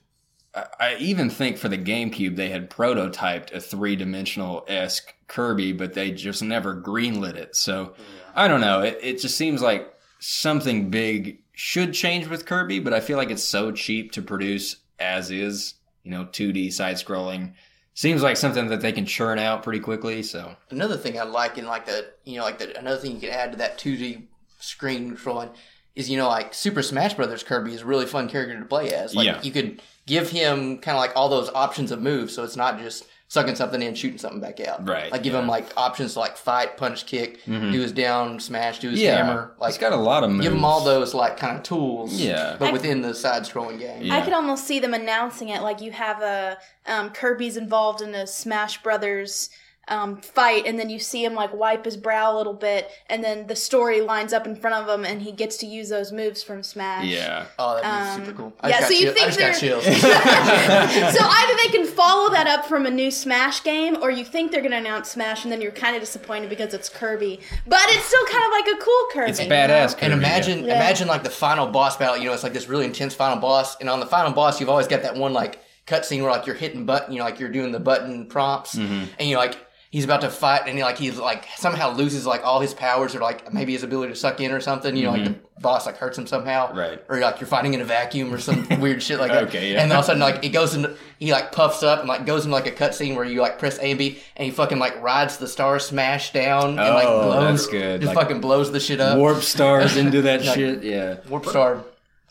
I, I even think for the GameCube they had prototyped a three dimensional esque Kirby, but they just never greenlit it. So I don't know. It it just seems like something big should change with Kirby, but I feel like it's so cheap to produce as is. You know, two D side scrolling seems like something that they can churn out pretty quickly. So Another thing I like in like the you know like the another thing you can add to that 2D screen controlling is you know like Super Smash Brothers Kirby is a really fun character to play as. Like Yeah. you could give him kind of like all those options of moves, so it's not just sucking something in, shooting something back out. Right, Like give yeah. him like options to like fight, punch, kick, Mhm. do his down smash, do his yeah, hammer. Like he's got a lot of moves. give him all those like kind of tools. Yeah. But I- within the side scrolling game. Yeah. I could almost see them announcing it like you have a um, Kirby's involved in a Smash Brothers um, fight, and then you see him like wipe his brow a little bit, and then the story lines up in front of him, and he gets to use those moves from Smash. Yeah. Oh, that'd be Um, super cool. I yeah, just so you chill- think I just got they're- so either they can follow that up from a new Smash game, or you think they're going to announce Smash, and then you're kind of disappointed because it's Kirby. But it's still kind of like a cool Kirby. It's you badass. know? Kirby, And imagine, Yeah. imagine like the final boss battle. You know, it's like this really intense final boss, and on the final boss, you've always got that one like cutscene where like you're hitting button, you know, like you're doing the button prompts, Mm-hmm. and you're like he's about to fight, and he, like he's like somehow loses like all his powers, or like maybe his ability to suck in or something. You know, like the boss like hurts him somehow, Mm-hmm. Right. Or like you're fighting in a vacuum or some weird shit like that. Okay, yeah. And then all of a sudden, like it goes into he like puffs up and like goes into like a cutscene where you like press A and B, and he fucking like rides the star smash down and like Oh, blows, that's good. just Like- fucking blows the shit up. Warp stars into that Like- shit. Yeah. Warp star.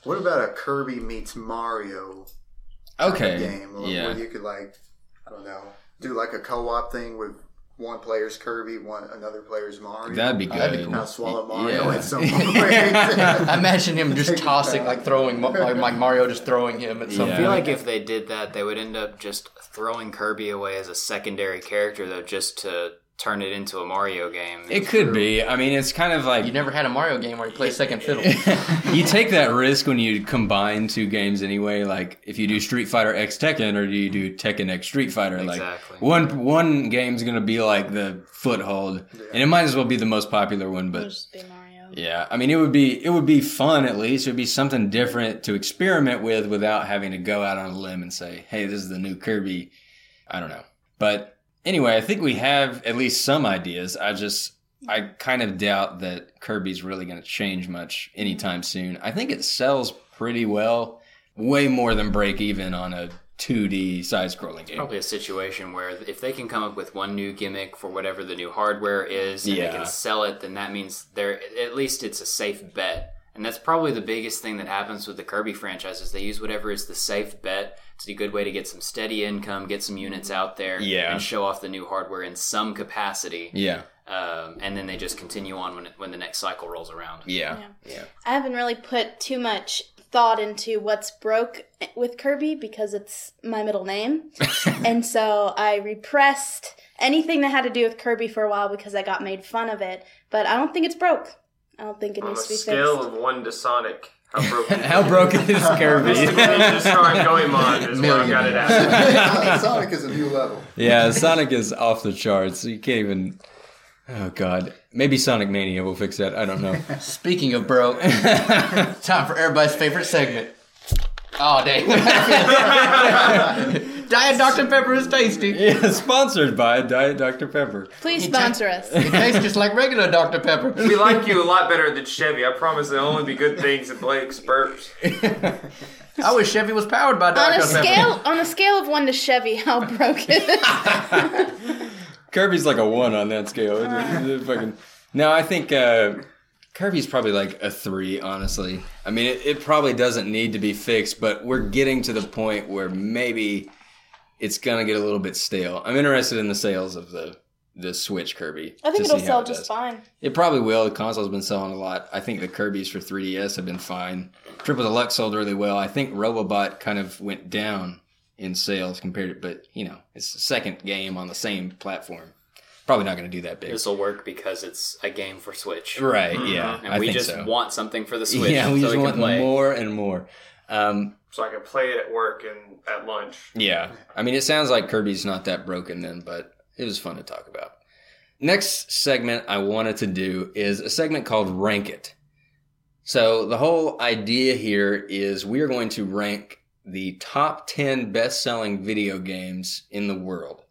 What about a Kirby meets Mario Okay. game? Yeah. where you could like, I don't know, do like a co-op thing with one player's Kirby, one another player's Mario. That'd be good. That'd be Kind of swallow Mario Yeah. at some point. Imagine him just tossing, like throwing, like, like Mario just throwing him at some. Yeah. I feel like if they did that, they would end up just throwing Kirby away as a secondary character, though, just to turn it into a Mario game. It could be. I mean, it's kind of like You never had a Mario game where you play second fiddle. you take that risk when you combine two games anyway. Like if you do Street Fighter X Tekken or do you do Tekken X Street Fighter? Exactly. Like one one game's gonna be like the foothold, and it might as well be the most popular one. It'll But just be Mario. yeah, I mean, it would be it would be fun at least. It would be something different to experiment with without having to go out on a limb and say, "Hey, this is the new Kirby." I don't know, but anyway, I think we have at least some ideas. I just I kind of doubt that Kirby's really going to change much anytime soon. I think it sells pretty well, way more than break even on a 2D side scrolling game. Probably a situation where if they can come up with one new gimmick for whatever the new hardware is and Yeah. they can sell it, then that means they're at least it's a safe bet. And that's probably the biggest thing that happens with the Kirby franchise is they use whatever is the safe bet. It's a good way to get some steady income, get some units out there, Yeah. and show off the new hardware in some capacity. Yeah, Um, and then they just continue on when it, when the next cycle rolls around. yeah, yeah. I haven't really put too much thought into what's broke with Kirby because it's my middle name. and so I repressed anything that had to do with Kirby for a while because I got made fun of it. But I don't think it's broke. I don't think it On a needs to be scale fixed. of one to Sonic, how broken? How broken is Kirby? Mr. Destroy Goemon is where I got it at. Sonic is a new level. yeah, Sonic is off the charts. You can't even. Oh God, maybe Sonic Mania will fix that. I don't know. Speaking of broke, time for everybody's favorite segment. Oh dang! Diet Dr Pepper is tasty. yeah, sponsored by Diet Dr Pepper. Please sponsor us. It tastes just like regular Dr Pepper. We like you a lot better than Chevy. I promise there'll only be good things in Blake's burps. I wish Chevy was powered by On Dr a Pepper. scale on a scale of one to Chevy, how broke is it? Kirby's like a one on that scale. It's- it's fucking- No, I think uh, Kirby's probably like a three. Honestly, I mean, it, it probably doesn't need to be fixed, but we're getting to the point where maybe it's gonna get a little bit stale. I'm interested in the sales of the the Switch Kirby. I think it'll sell it just does. fine. It probably will. The console's been selling a lot. I think the Kirby's for 3DS have been fine. Triple Deluxe sold really well. I think Robobot kind of went down in sales compared to, but you know, it's the second game on the same platform. Probably not going to do that big. This will work because it's a game for Switch. Right? Yeah, And I we think just so. want something for the Switch. yeah, we so just we want play. more and more. Um, So I can play it at work and at lunch. Yeah. I mean, it sounds like Kirby's not that broken then, but it was fun to talk about. Next segment I wanted to do is a segment called Rank It. So the whole idea here is we are going to rank the top 10 best selling video games in the world.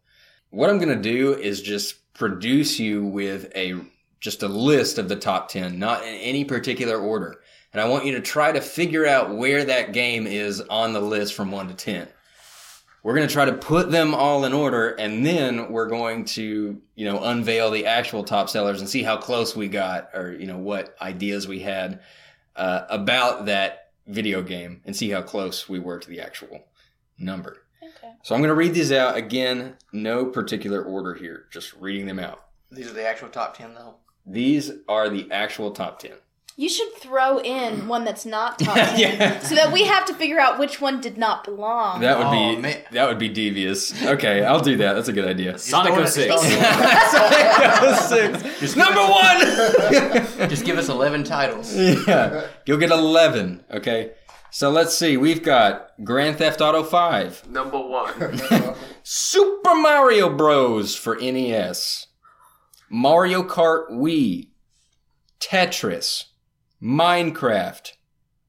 What I'm going to do is just produce you with a just a list of the top 10, not in any particular order. And I want you to try to figure out where that game is on the list from 1 to 10 we're going to try to put them all in order and then we're going to you know unveil the actual top sellers and see how close we got or you know what ideas we had uh, about that video game and see how close we were to the actual number. Okay. so i'm going to read these out. Again no particular order here just reading them out. These are the actual top ten, though. these are the actual top 10 You should throw in one that's not top 10 Yeah. so that we have to figure out which one did not belong. That would Oh, be man. that would be devious. Okay, I'll do that. That's a good idea. Sonic 06. throw it- oh Six. Number one. Just give us 11 titles. yeah, you'll get eleven. Okay, so let's see. We've got Grand Theft Auto Five, Number one. Super Mario Bros. for NES, Mario Kart Wii, Tetris, Minecraft,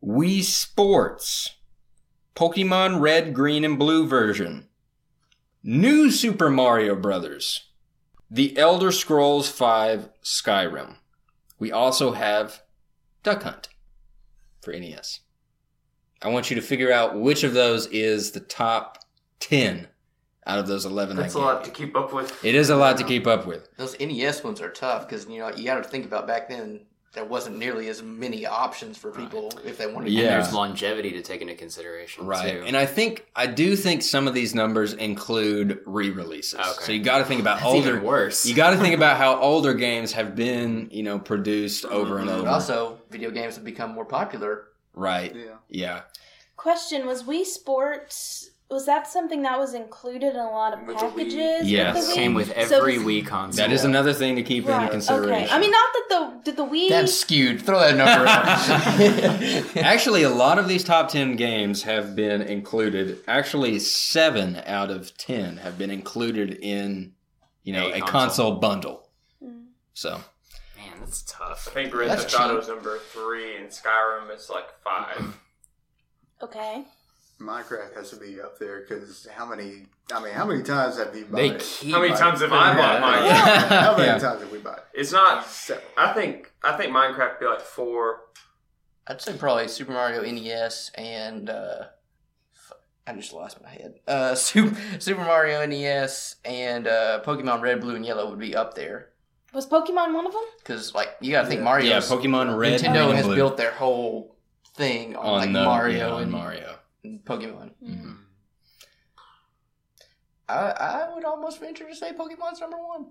Wii Sports, Pokemon Red, Green, and Blue version, New Super Mario Brothers, The Elder Scrolls V Skyrim. We also have Duck Hunt for NES. I want you to figure out which of those is the top 10 out of those 11 That's I a gave lot to keep up with. It is a lot to keep up with. Those NES ones are tough because you know you got to think about back then there wasn't nearly as many options for people if they wanted. Yeah. And there's longevity to take into consideration. Right. Too. And I think, I do think some of these numbers include re releases. Okay. So you got to think about That's older. even worse. You got to think about how older games have been, you know, produced over and But over. also, video games have become more popular. right. Yeah. Yeah. Question Was Wii Sports, was that something that was included in a lot of With packages? Yes. With? Came with every does- Wii console. That is another thing to keep Right, into consideration. Okay. I mean, not that the did the Wii. That's skewed. Throw that number out. Actually, a lot of these top 10 games have been included. Actually, seven out of 10 have been included in, you know, A a, console. console bundle. Mm. So, Man, that's tough. I think Grand That's Theft Auto is number three, and Skyrim is like five. okay. Minecraft has to be up there because how many? I mean, how many times have you bought They it? keep. How many times have I bought Minecraft? Yeah. How many Yeah. times have we bought it? It's not. Seven. I think. I think Minecraft would be like four. I'd say probably Super Mario NES and uh, f- I just lost my head. Uh, Super, Super Mario NES and uh, Pokemon Red, Blue, and Yellow would be up there Was Pokemon one of them? because like you got to think Yeah. Mario. yeah, Pokemon Red, Nintendo Green, and has Blue built their whole thing on, on like the- Mario yeah, on and, Mario. And Pokemon. Mhm. I I would almost venture to say Pokemon's number one.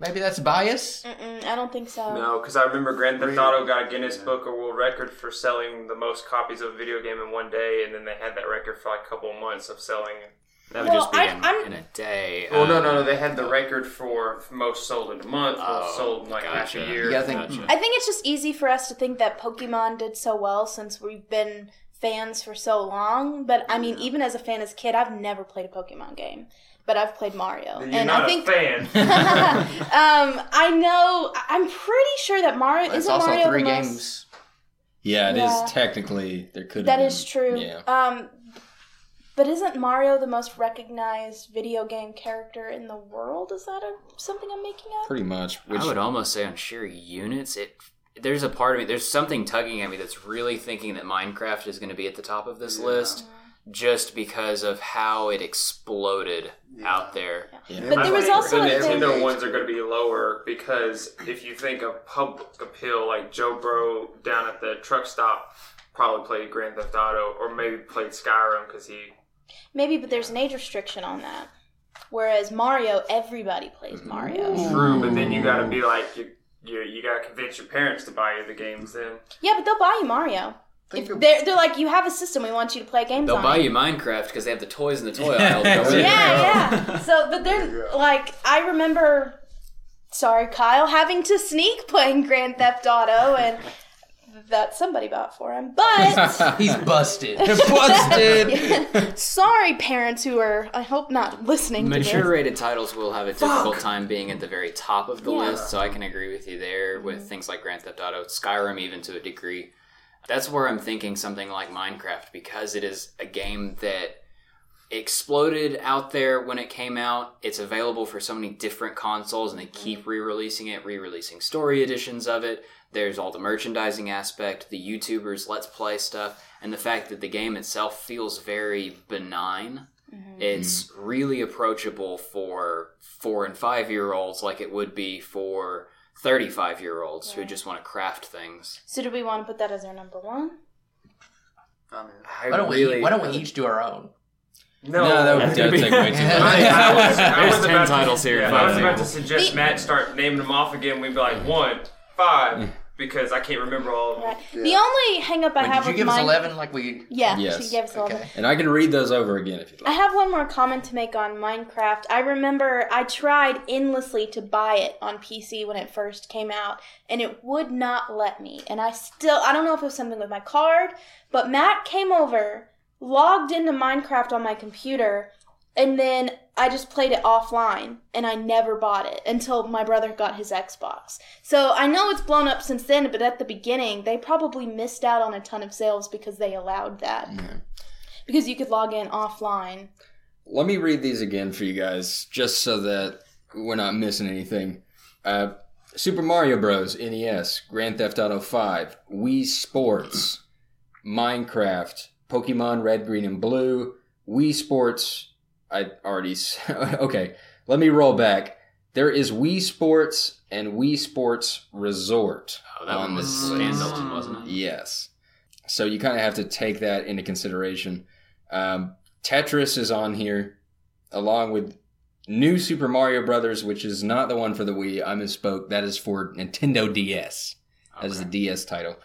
Maybe that's bias. Mm-mm, I don't think so. No, because I remember Grand Theft Auto got a Guinness Yeah. Book of World Record for selling the most copies of a video game in one day, and then they had that record for like a couple of months of selling. That would Well, just be I- in, in a day. Oh no, Um, no, no! They had the record for most sold in a month, most Oh, sold in like half a year. You gotta think. Gotcha. I think it's just easy for us to think that Pokemon did so well since we've been fans for so long. But I mean, even as a fan as a kid, I've never played a Pokemon game, but I've played Mario, Then you're and not I think. a fan. um, I know. I- I'm pretty sure that Mario It's isn't also Mario three the most- games. Yeah, it is Yeah. technically there could. That have is true. Yeah. Um, but isn't Mario the most recognized video game character in the world? Is that a, something I'm making up? Pretty much. Which I would almost say on sheer units, it. There's a part of me. There's something tugging at me that's really thinking that Minecraft is going to be at the top of this Yeah. list, just because of how it exploded Yeah. out there. yeah. But there was also the. Nintendo ones are going to be lower because if you think of public appeal, like Joe Bro down at the truck stop probably played Grand Theft Auto or maybe played Skyrim because he. Maybe, but there's an age restriction on that. Whereas Mario, everybody plays mm-hmm. Mario. True, but then you got to be like you. You, you got to convince your parents to buy you the games. Then Yeah, but they'll buy you Mario. If they're, they're like, you have a system, we want you to play games They'll on buy it. you Minecraft because they have the toys in the toy aisle. to go with it. Yeah, yeah. So, but There they're like, I remember, sorry, Kyle, having to sneak playing Grand Theft Auto, and that somebody bought for him. But He's busted. Busted. sorry, parents who are, I hope not listening to Mature this. rated titles will have a difficult time being at the very top of the Yeah. list, so I can agree with you there with mm-hmm. things like Grand Theft Auto, Skyrim, even to a degree. That's where I'm thinking something like Minecraft because it is a game that exploded out there when it came out. It's available for so many different consoles, and they keep mm-hmm. re releasing it, re releasing story editions of it. There's all the merchandising aspect, the YouTubers, Let's Play stuff, and the fact that the game itself feels very benign. Mm-hmm. It's really approachable for four and five year olds, like it would be for 35 year olds who just want to craft things. So, do we want to put that as our number one? I mean, I Why don't we? Why don't we each do our own? no, No, that would, that would take way too long. I, I was, There's 10 about titles to, here, Yeah, I was about to suggest Matt start naming them off again. We'd be like one, five, mm. Because I can't remember all of them. Right. The only hang up I Wait, have did you with give us mine- 11 like we. Yeah, Yes. she gave us eleven. Okay. And I can read those over again if you'd I like. have one more comment to make on Minecraft. I remember I tried endlessly to buy it on PC when it first came out, and it would not let me. And I still, I don't know if it was something with my card, but Matt came over, logged into Minecraft on my computer, and then I just played it offline, and I never bought it until my brother got his Xbox. So I know it's blown up since then, but at the beginning, they probably missed out on a ton of sales because they allowed that. Because you could log in offline. Let me read these again for you guys, just so that we're not missing anything. Uh, Super Mario Bros. NES, Grand Theft Auto 5, Wii Sports, Minecraft, Pokemon Red, Green, and Blue, Wii Sports. I already. s- okay, let me roll back. There is Wii Sports and Wii Sports Resort Oh, that on one was list. standalone, wasn't it? Yes. So you kind of have to take that into consideration. Um, Tetris is on here, along with New Super Mario Brothers, which is not the one for the Wii. I misspoke. That is for Nintendo DS. That is the DS title.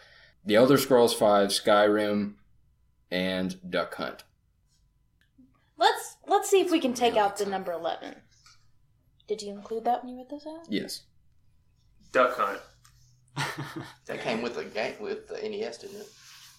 The Elder Scrolls V, Skyrim, and Duck Hunt. Let's let's see if we can take out the number eleven. Did you include that when you read this out? Yes. Duck Hunt. That came with the game with the NES, didn't it?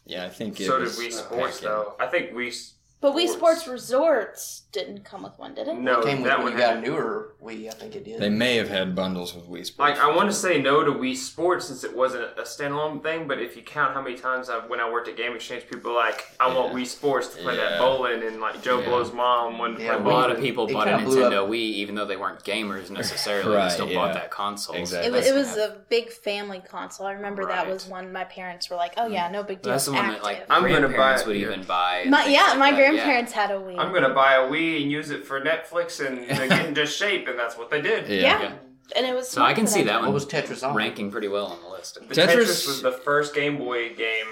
Yeah, I think it So did was Wii a Sports pack-in. though. I think Wii. But Wii Sports Resorts didn't come with one, did it? No, it came with that when one you got a had. newer Wii, I think it did. They may have had bundles with Wii Sports. Like I want to say no to Wii Sports since it wasn't a standalone thing, but if you count how many times I, when I worked at Game Exchange, people were like I want Yeah. Wii Sports to play Yeah. that bowling, and like Joe Yeah. Blow's mom wanted to Yeah, play A lot bowling. of people It bought a kinda blew Nintendo Wii, even though they weren't gamers necessarily. Right, they still yeah. bought that console. Exactly. It was, it was a big family console. I remember that Right. was one my parents were like, "Oh yeah, no big deal." That's the one that active. like I'm gonna grandparents buy- would yeah. even buy. and my things yeah, like my that, yeah. grandparents had a Wii. I'm gonna buy a Wii and use it for Netflix and get into shape, and that's what they did. Yeah. yeah. Yeah. and it was. So I can see that one. What was Tetris on? ranking pretty well on the list. The Tetris- Tetris, was the first Game Boy game.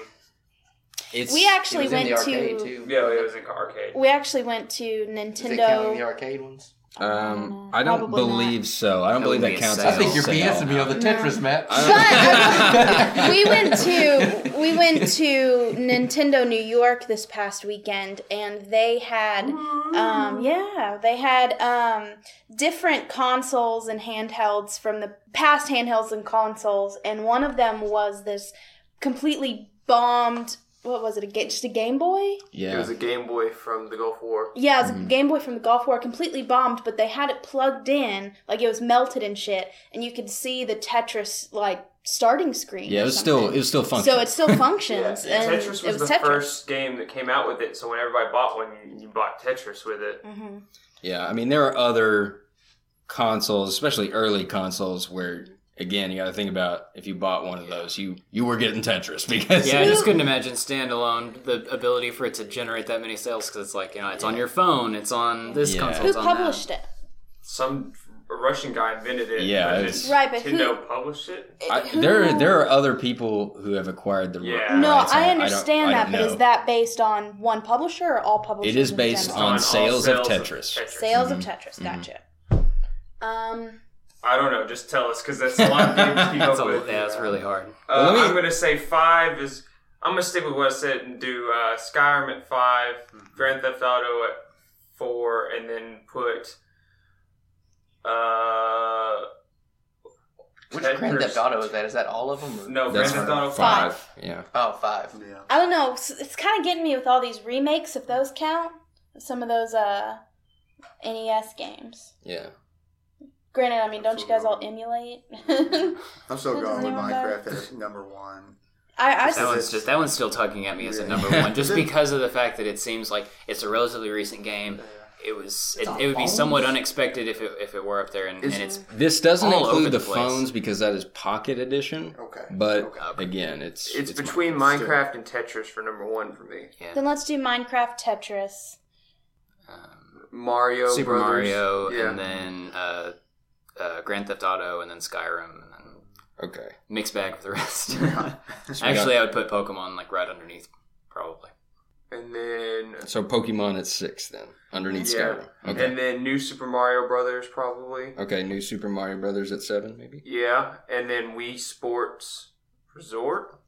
It's, We It actually was in went the arcade to. too. Yeah, it was in arcade. We actually went to Does it count Nintendo. the arcade ones? Um, I don't Probably not. believe so. I don't That believe that be counts. sale. I think a you're sale. BSing me on the Tetris, Matt. But we went to we went to Nintendo New York this past weekend, and they had um, yeah they had um, different consoles and handhelds from the past handhelds and consoles, and one of them was this completely bombed. What was it? A ga- just a Game Boy? Yeah, it was a Game Boy from the Gulf War. Yeah, it was a Game Boy from the Gulf War, completely bombed, but they had it plugged in, like it was melted and shit, and you could see the Tetris like starting screen. Yeah, it or was still something. it was still functional. So it still functions, Yeah, and Tetris was, it was the Tetris. first game that came out with it, so when everybody bought one, you, you bought Tetris with it. hmm Yeah, I mean there are other consoles, especially early consoles, where again you got to think about if you bought one of those, you you were getting Tetris because Yeah, I just couldn't imagine standalone the ability for it to generate that many sales because it's like you know it's on your phone, it's on this Yeah. console, Who it's on published it? Some Russian guy invented it. Yeah, but it's- Right, but who- published it. I, Who- there there are other people who have acquired the ri- Yeah. No, rights. I understand I that, don't but know. is that based on one publisher or all publishers? It is based general? on all sales of sales Tetris. sales Mm-hmm. of Tetris. Gotcha. Um, I don't know. Just tell us because that's a lot of games to keep That's up a, with. yeah, it's really hard. Uh, Well, me- I'm gonna say five is. I'm gonna stick with what I said and do uh, Skyrim at 5 Grand Theft Auto at four, and then put. Uh, Which Tetris- Grand Theft Auto is that? Is that all of them? Or? No, That's Grand Theft Auto five. five. Yeah. Oh, five. Yeah. I don't know. s- It's kind of getting me with all these remakes, if those count. Some of those uh, NES games. Yeah. Granted, I mean, don't you guys all emulate? I, I'm still Does going with anyone know? Minecraft as number one. I That one's just that one's still tugging at me as a number one, just because of the fact that it seems like it's a relatively recent game. It was it, it would be somewhat unexpected if it if it were up there, and, Is- and it's This doesn't All over include the the, phones because that is Pocket Edition. Okay. But Okay. again, it's It's, between Minecraft and Tetris for number one for me. then let's do Minecraft Tetris. um, Mario, Super Brothers. Mario, yeah. and then uh, uh, Grand Theft Auto, and then Skyrim, and then okay. mixed bag for the rest. So we got- Actually, I would put Pokemon like right underneath, probably. And then so Pokemon at six then underneath Yeah. Skyrim. Okay. and then New Super Mario Brothers probably. okay. New Super Mario Brothers at seven, maybe. Yeah, and then Wii Sports Resort.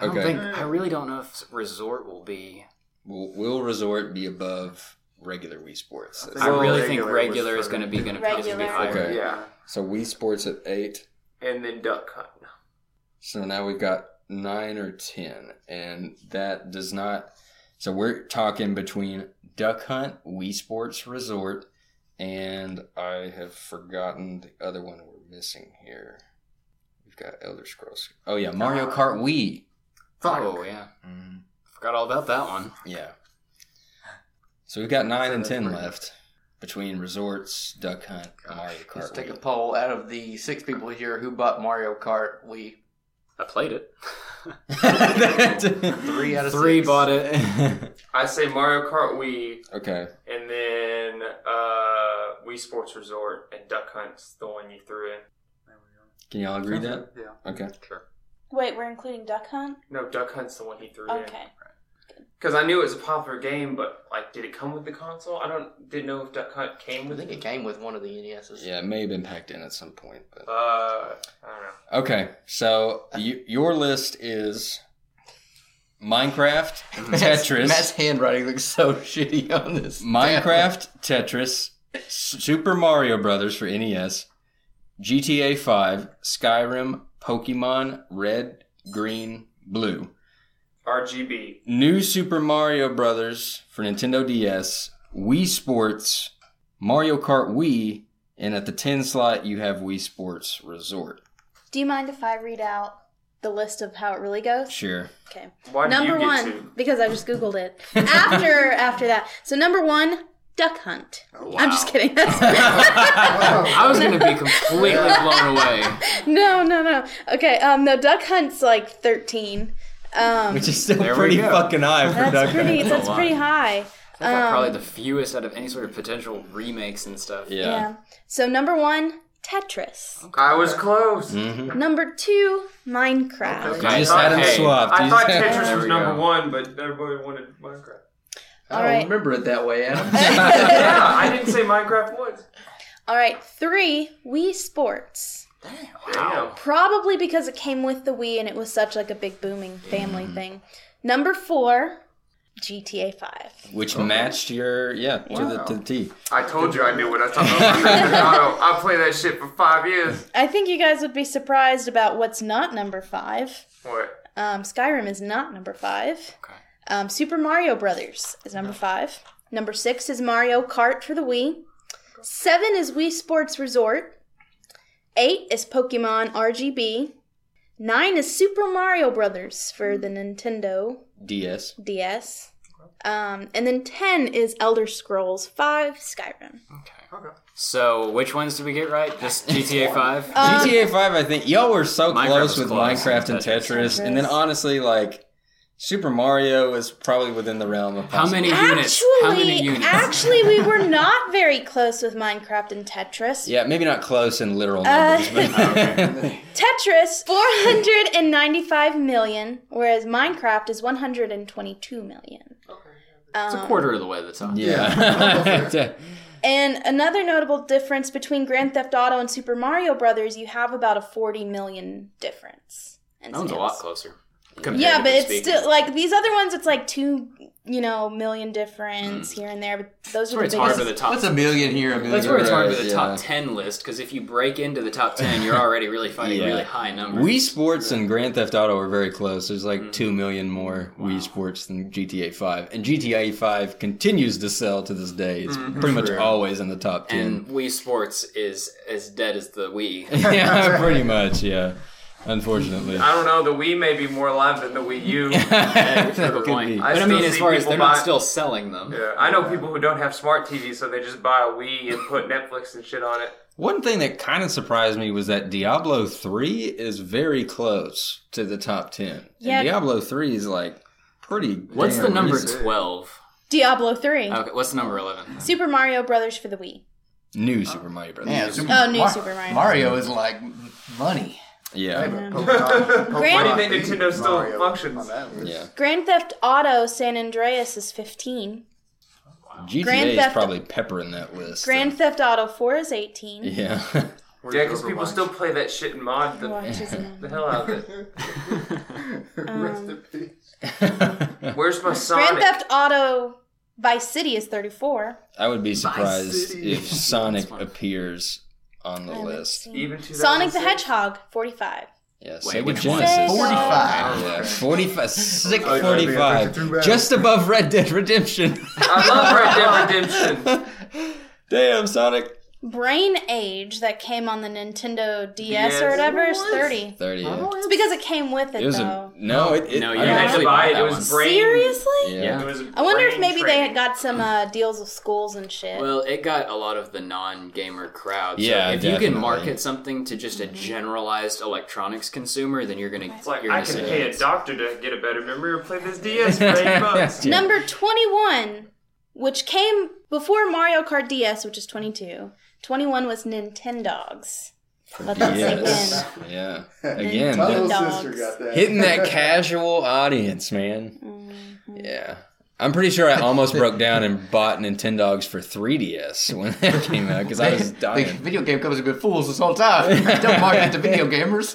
I don't Okay. think I really don't know if resort will be. Will, will resort be above regular Wii Sports? think- I Well, really think regular regular is going to be going to be Regular. higher. Okay. Yeah. So Wii Sports at eight. And then Duck Hunt. So now we've got nine or ten, and that does not. So we're talking between Duck Hunt, Wii Sports Resort, and I have forgotten the other one we're missing here. We've got Elder Scrolls. Oh yeah, Mario Kart Wii. Fuck. Oh yeah, Mm, forgot all about that one. yeah. So we've got nine and ten left between Resorts, Duck Hunt, Mario Kart. Let's Kart. take a poll out of the six people here who bought Mario Kart. We I played it. three out of Three six. bought it. I say Mario Kart Wii, okay. and then uh, Wii Sports Resort, and Duck Hunt's the one you threw in. There we go. Can y'all agree that? Yeah. Okay. Sure. Wait, we're including Duck Hunt? No, Duck Hunt's the one he threw in. Okay. Because I knew it was a popular game, but like, did it come with the console? I don't didn't know if Duck Hunt came I with think it. it came with one of the NESs. Yeah, it may have been packed in at some point, but Uh, I don't know. okay. So you, your list is Minecraft, Matt's, Tetris, Matt's handwriting looks so shitty on this. Minecraft, Tetris, Super Mario Brothers for NES, GTA 5, Skyrim, Pokemon Red, Green, Blue, RGB. New Super Mario Brothers for Nintendo DS, Wii Sports, Mario Kart Wii, and at the 10 slot you have Wii Sports Resort. Do you mind if I read out the list of how it really goes? Sure. Okay. Why did number you get one, to? because I just googled it. After after that, so number one, Duck Hunt. I'm just kidding. I was going to be completely blown away. no, no, no. Okay, um, no, Duck Hunt's like 13. Um, Which is still There we pretty go. fucking high for that's Duck pretty. Hunt. That's lot. pretty high. I got Um, probably the fewest out of any sort of potential remakes and stuff. Yeah. Yeah. So number one, Tetris. I was close. Mhm. Number two, Minecraft. Okay. You just had thought- them hey, swapped. I You thought just had- Tetris There was we number go. one, but everybody wanted Minecraft. I All don't right. remember it that way, Adam. yeah, I didn't say Minecraft once. All right, three, Wii Sports. Damn. Probably because it came with the Wii and it was such like a big booming family thing. Number four, GTA Five. Which matched your yeah, to the to the T. I told you I knew what I thought about Grand Theft Auto. I'll play that shit for five years. I think you guys would be surprised about what's not number five. What? Um, Skyrim is not number five. Okay. Um, Super Mario Brothers is number five. Number six is Mario Kart for the Wii. Seven is Wii Sports Resort. Eight is Pokemon RGB. Nine is Super Mario Brothers for the Nintendo DS. DS. Um, and then ten is Elder Scrolls Five Skyrim. Okay. So, which ones did we get right? Just GTA 5? Um, GTA 5, I think y'all were so Minecraft close with close. Minecraft and Tetris. Tetris, and then honestly, like Super Mario is probably within the realm of How many possibility. units? How many Actually, units? actually, we were not very close with Minecraft and Tetris. Yeah, maybe not close in literal Uh, numbers, but Tetris, 495 million, whereas Minecraft is 122 million. It's a quarter of the way to the top. yeah. And another notable difference between Grand Theft Auto and Super Mario Brothers, you have about a 40 million difference. in That one's a sales. lot closer. Yeah, but comparatively it's still like these other ones. It's like two, you know, million difference here and there. But those That's are the it's hard for the top. What's a million here? A million That's where it's hard Right, for the yeah. top 10 list, because if you break into the top 10, you're already really finding Yeah. really high numbers. Wii Sports and Grand Theft Auto are very close. There's like Mm. 2 million more Wii Sports than GTA 5. And GTA 5 continues to sell to this day. It's pretty much always in the top 10. and Wii Sports is as dead as the Wii. yeah, pretty much, yeah. Unfortunately. I don't know. The Wii may be more alive than the Wii U. That Good could point. be. But I mean, as far as they're not still selling them. Yeah, I know people who don't have smart TVs, so they just buy a Wii and put Netflix and shit on it. One thing that kind of surprised me was that Diablo 3 is very close to the top 10. Yeah. And Diablo 3 is like pretty. What's damn the number recent. 12? Diablo 3. Okay, what's the number 11? Super Mario Brothers for the Wii. New Super Mario Brothers. Man, Super Oh, new Mar- Super Mario. Mario is like money. Yeah. Pokemon, Grand- Why do you think Nintendo still Mario functions? on that list. Yeah. Grand Theft Auto San Andreas is 15. GTA Grand is Theft- probably peppering that list. Grand Theft Auto 4 is 18. Yeah. Yeah, because people still play that shit and mod the, Watch isn't the hell out of it. Um, Rest in peace. Where's my Sonic? Grand Theft Auto Vice City is 34. I would be surprised if Sonic appears on the I list. seen- Even Sonic the Hedgehog 45. Yeah, Wait, Sega which one? Genesis. 45. Yeah, 45. Sick Oh, yeah, 45. Just above Red Dead Redemption. I love Red Dead Redemption. Damn, Sonic. Brain Age that came on the Nintendo DS or whatever is What? 30. 30. Yeah. It's because it came with it, It though. a no. It, it No, you You had actually to buy bought it. It was brain. Seriously? Yeah. It was I wonder if brain maybe they training. had got some uh, deals with schools and shit. Well, it got a lot of the non-gamer crowd. So Yeah, if you can market something to just a generalized electronics consumer, then you're gonna. It's like I can pay a doctor to get a better memory or play this DS for eight bucks. Number 21, which came before Mario Kart DS, which is 22. 21 was Nintendogs. Let that Yes. sink Yeah. Again, that- sister got that. hitting that casual audience, man. in. Yeah. I'm pretty sure I almost broke down and bought Nintendogs for 3DS when that came out because I was The dying. video game companies have been fools this whole time. Don't market to video gamers.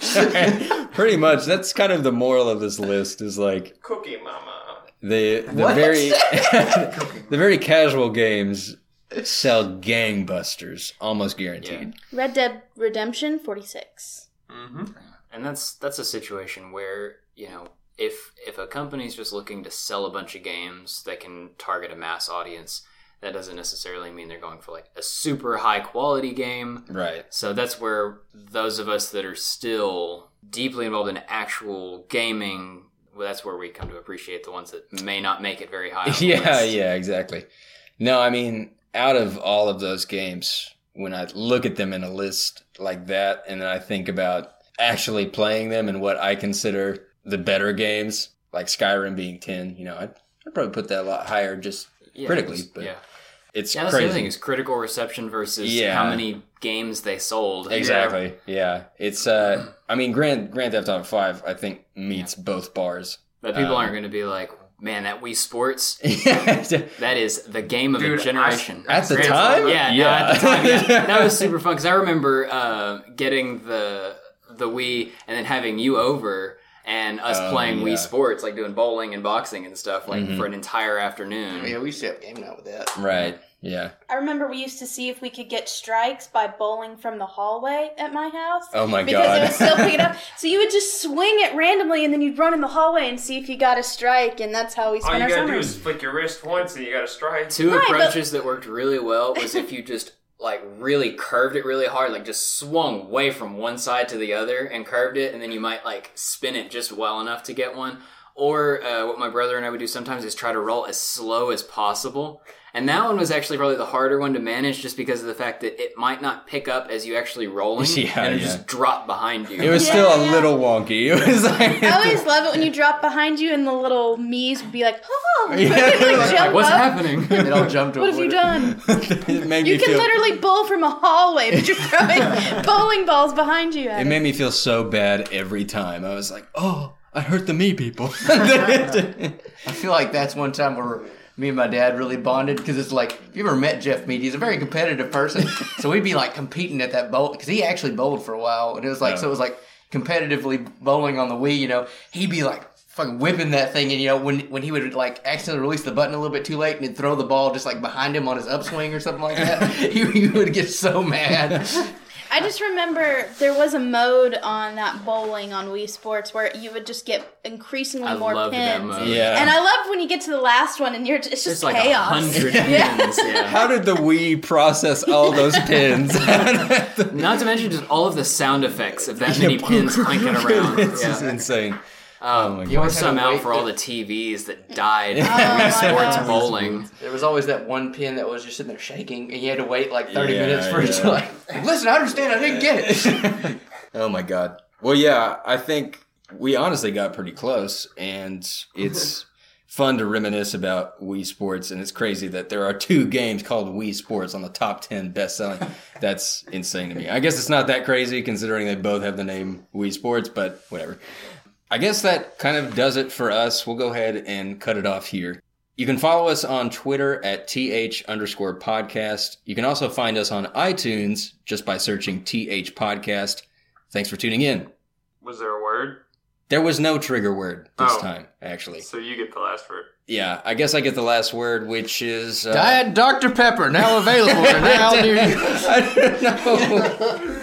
pretty much. That's kind of the moral of this list is like Cooking Mama. the the What? very the very casual games sell gangbusters, almost guaranteed. Red Dead Redemption 46. Mm-hmm. and that's that's a situation where you know if if a company's just looking to sell a bunch of games that can target a mass audience that doesn't necessarily mean they're going for like a super high quality game Right. so that's where those of us that are still deeply involved in actual gaming well, that's where we come to appreciate the ones that may not make it very high on the Yeah, list. yeah, exactly. No, I mean, out of all of those games, when I look at them in a list like that, and then I think about actually playing them and what I consider the better games, like Skyrim being 10, you know, I'd, I'd probably put that a lot higher just Yeah, critically, just- but yeah it's yeah that's the crazy. other thing is critical reception versus Yeah. how many games they sold Exactly. Yeah. It's uh I mean Grand Grand Theft Auto 5 I think meets both bars. but people Um, aren't going to be like man that wii sports At That is the game of Dude, a generation. I- the Grand time? Theft yeah, no, at the time, yeah, that was super fun because I remember uh, getting the the Wii and then having you over and us Oh, playing yeah. Wii Sports, like doing bowling and boxing and stuff, like Mhm. for an entire afternoon. yeah, we used to have gaming out with that. Right. Yeah. I remember we used to see if we could get strikes by bowling from the hallway at my house. Oh my god! because god. it was still picking up. So you would just swing it randomly, and then you'd run in the hallway and see if you got a strike, and that's how we spent All spent you our gotta do summers. is flick your wrist once and you got a strike. Two Right, but- approaches that worked really well was if you just like really curved it really hard, like just swung way from one side to the other and curved it, and then you might like spin it just well enough to get one. Or uh, what my brother and I would do sometimes is try to roll as slow as possible. And that one was actually probably the harder one to manage just because of the fact that it might not pick up as you actually rolling Yeah, and it yeah. just drop behind you. It was Yeah, still a little wonky. It was like I always love it when you drop behind you and the little me's would be like, "Oh!" Yeah, Like, they're like, What's up. happening? They all jumped to What have you avoid it. done? it made You me can feel literally bowl from a hallway, but you're throwing bowling balls behind you. It it. made me feel so bad every time. I was like, "Oh, I hurt the me people." I feel like that's one time where me and my dad really bonded because it's like if you ever met Jeff Mead, he's a very competitive person. so we'd be like competing at that bowl because he actually bowled for a while, and it was like Yeah. so it was like competitively bowling on the Wii. You know, he'd be like fucking whipping that thing, and you know when when he would like accidentally release the button a little bit too late and he'd throw the ball just like behind him on his upswing or something like that, he, he would get so mad. I just remember there was a mode on that bowling on Wii Sports where you would just get increasingly I more loved that pins. mode. yeah. And I love when you get to the last one and you're it's just It's like a chaos. hundred Yeah. pins. Yeah. How did the Wii process all those pins? Not to mention just all of the sound effects of that many pins clanking around. This is Yeah. insane. Um, my you God. always some out wait for all the TVs that died Oh, Wii Sports bowling. There was always that one pin that was just sitting there shaking, and you had to wait like thirty Yeah, minutes for it to yeah. like. Listen, I understand. I didn't get it. Oh my god. Well, yeah, I think we honestly got pretty close, and it's fun to reminisce about Wii Sports, and it's crazy that there are two games called Wii Sports on the top ten best selling. That's insane to me. I guess it's not that crazy considering they both have the name Wii Sports, but whatever. I guess that kind of does it for us. We'll go ahead and cut it off here. You can follow us on Twitter at th underscore podcast. You can also find us on iTunes just by searching th podcast. Thanks for tuning in. Was there a word? There was no trigger word this Oh. time, actually. So you get the last word. Yeah, I guess I get the last word, which is. Uh, Diet Dr. Pepper now available and now near you. I don't know.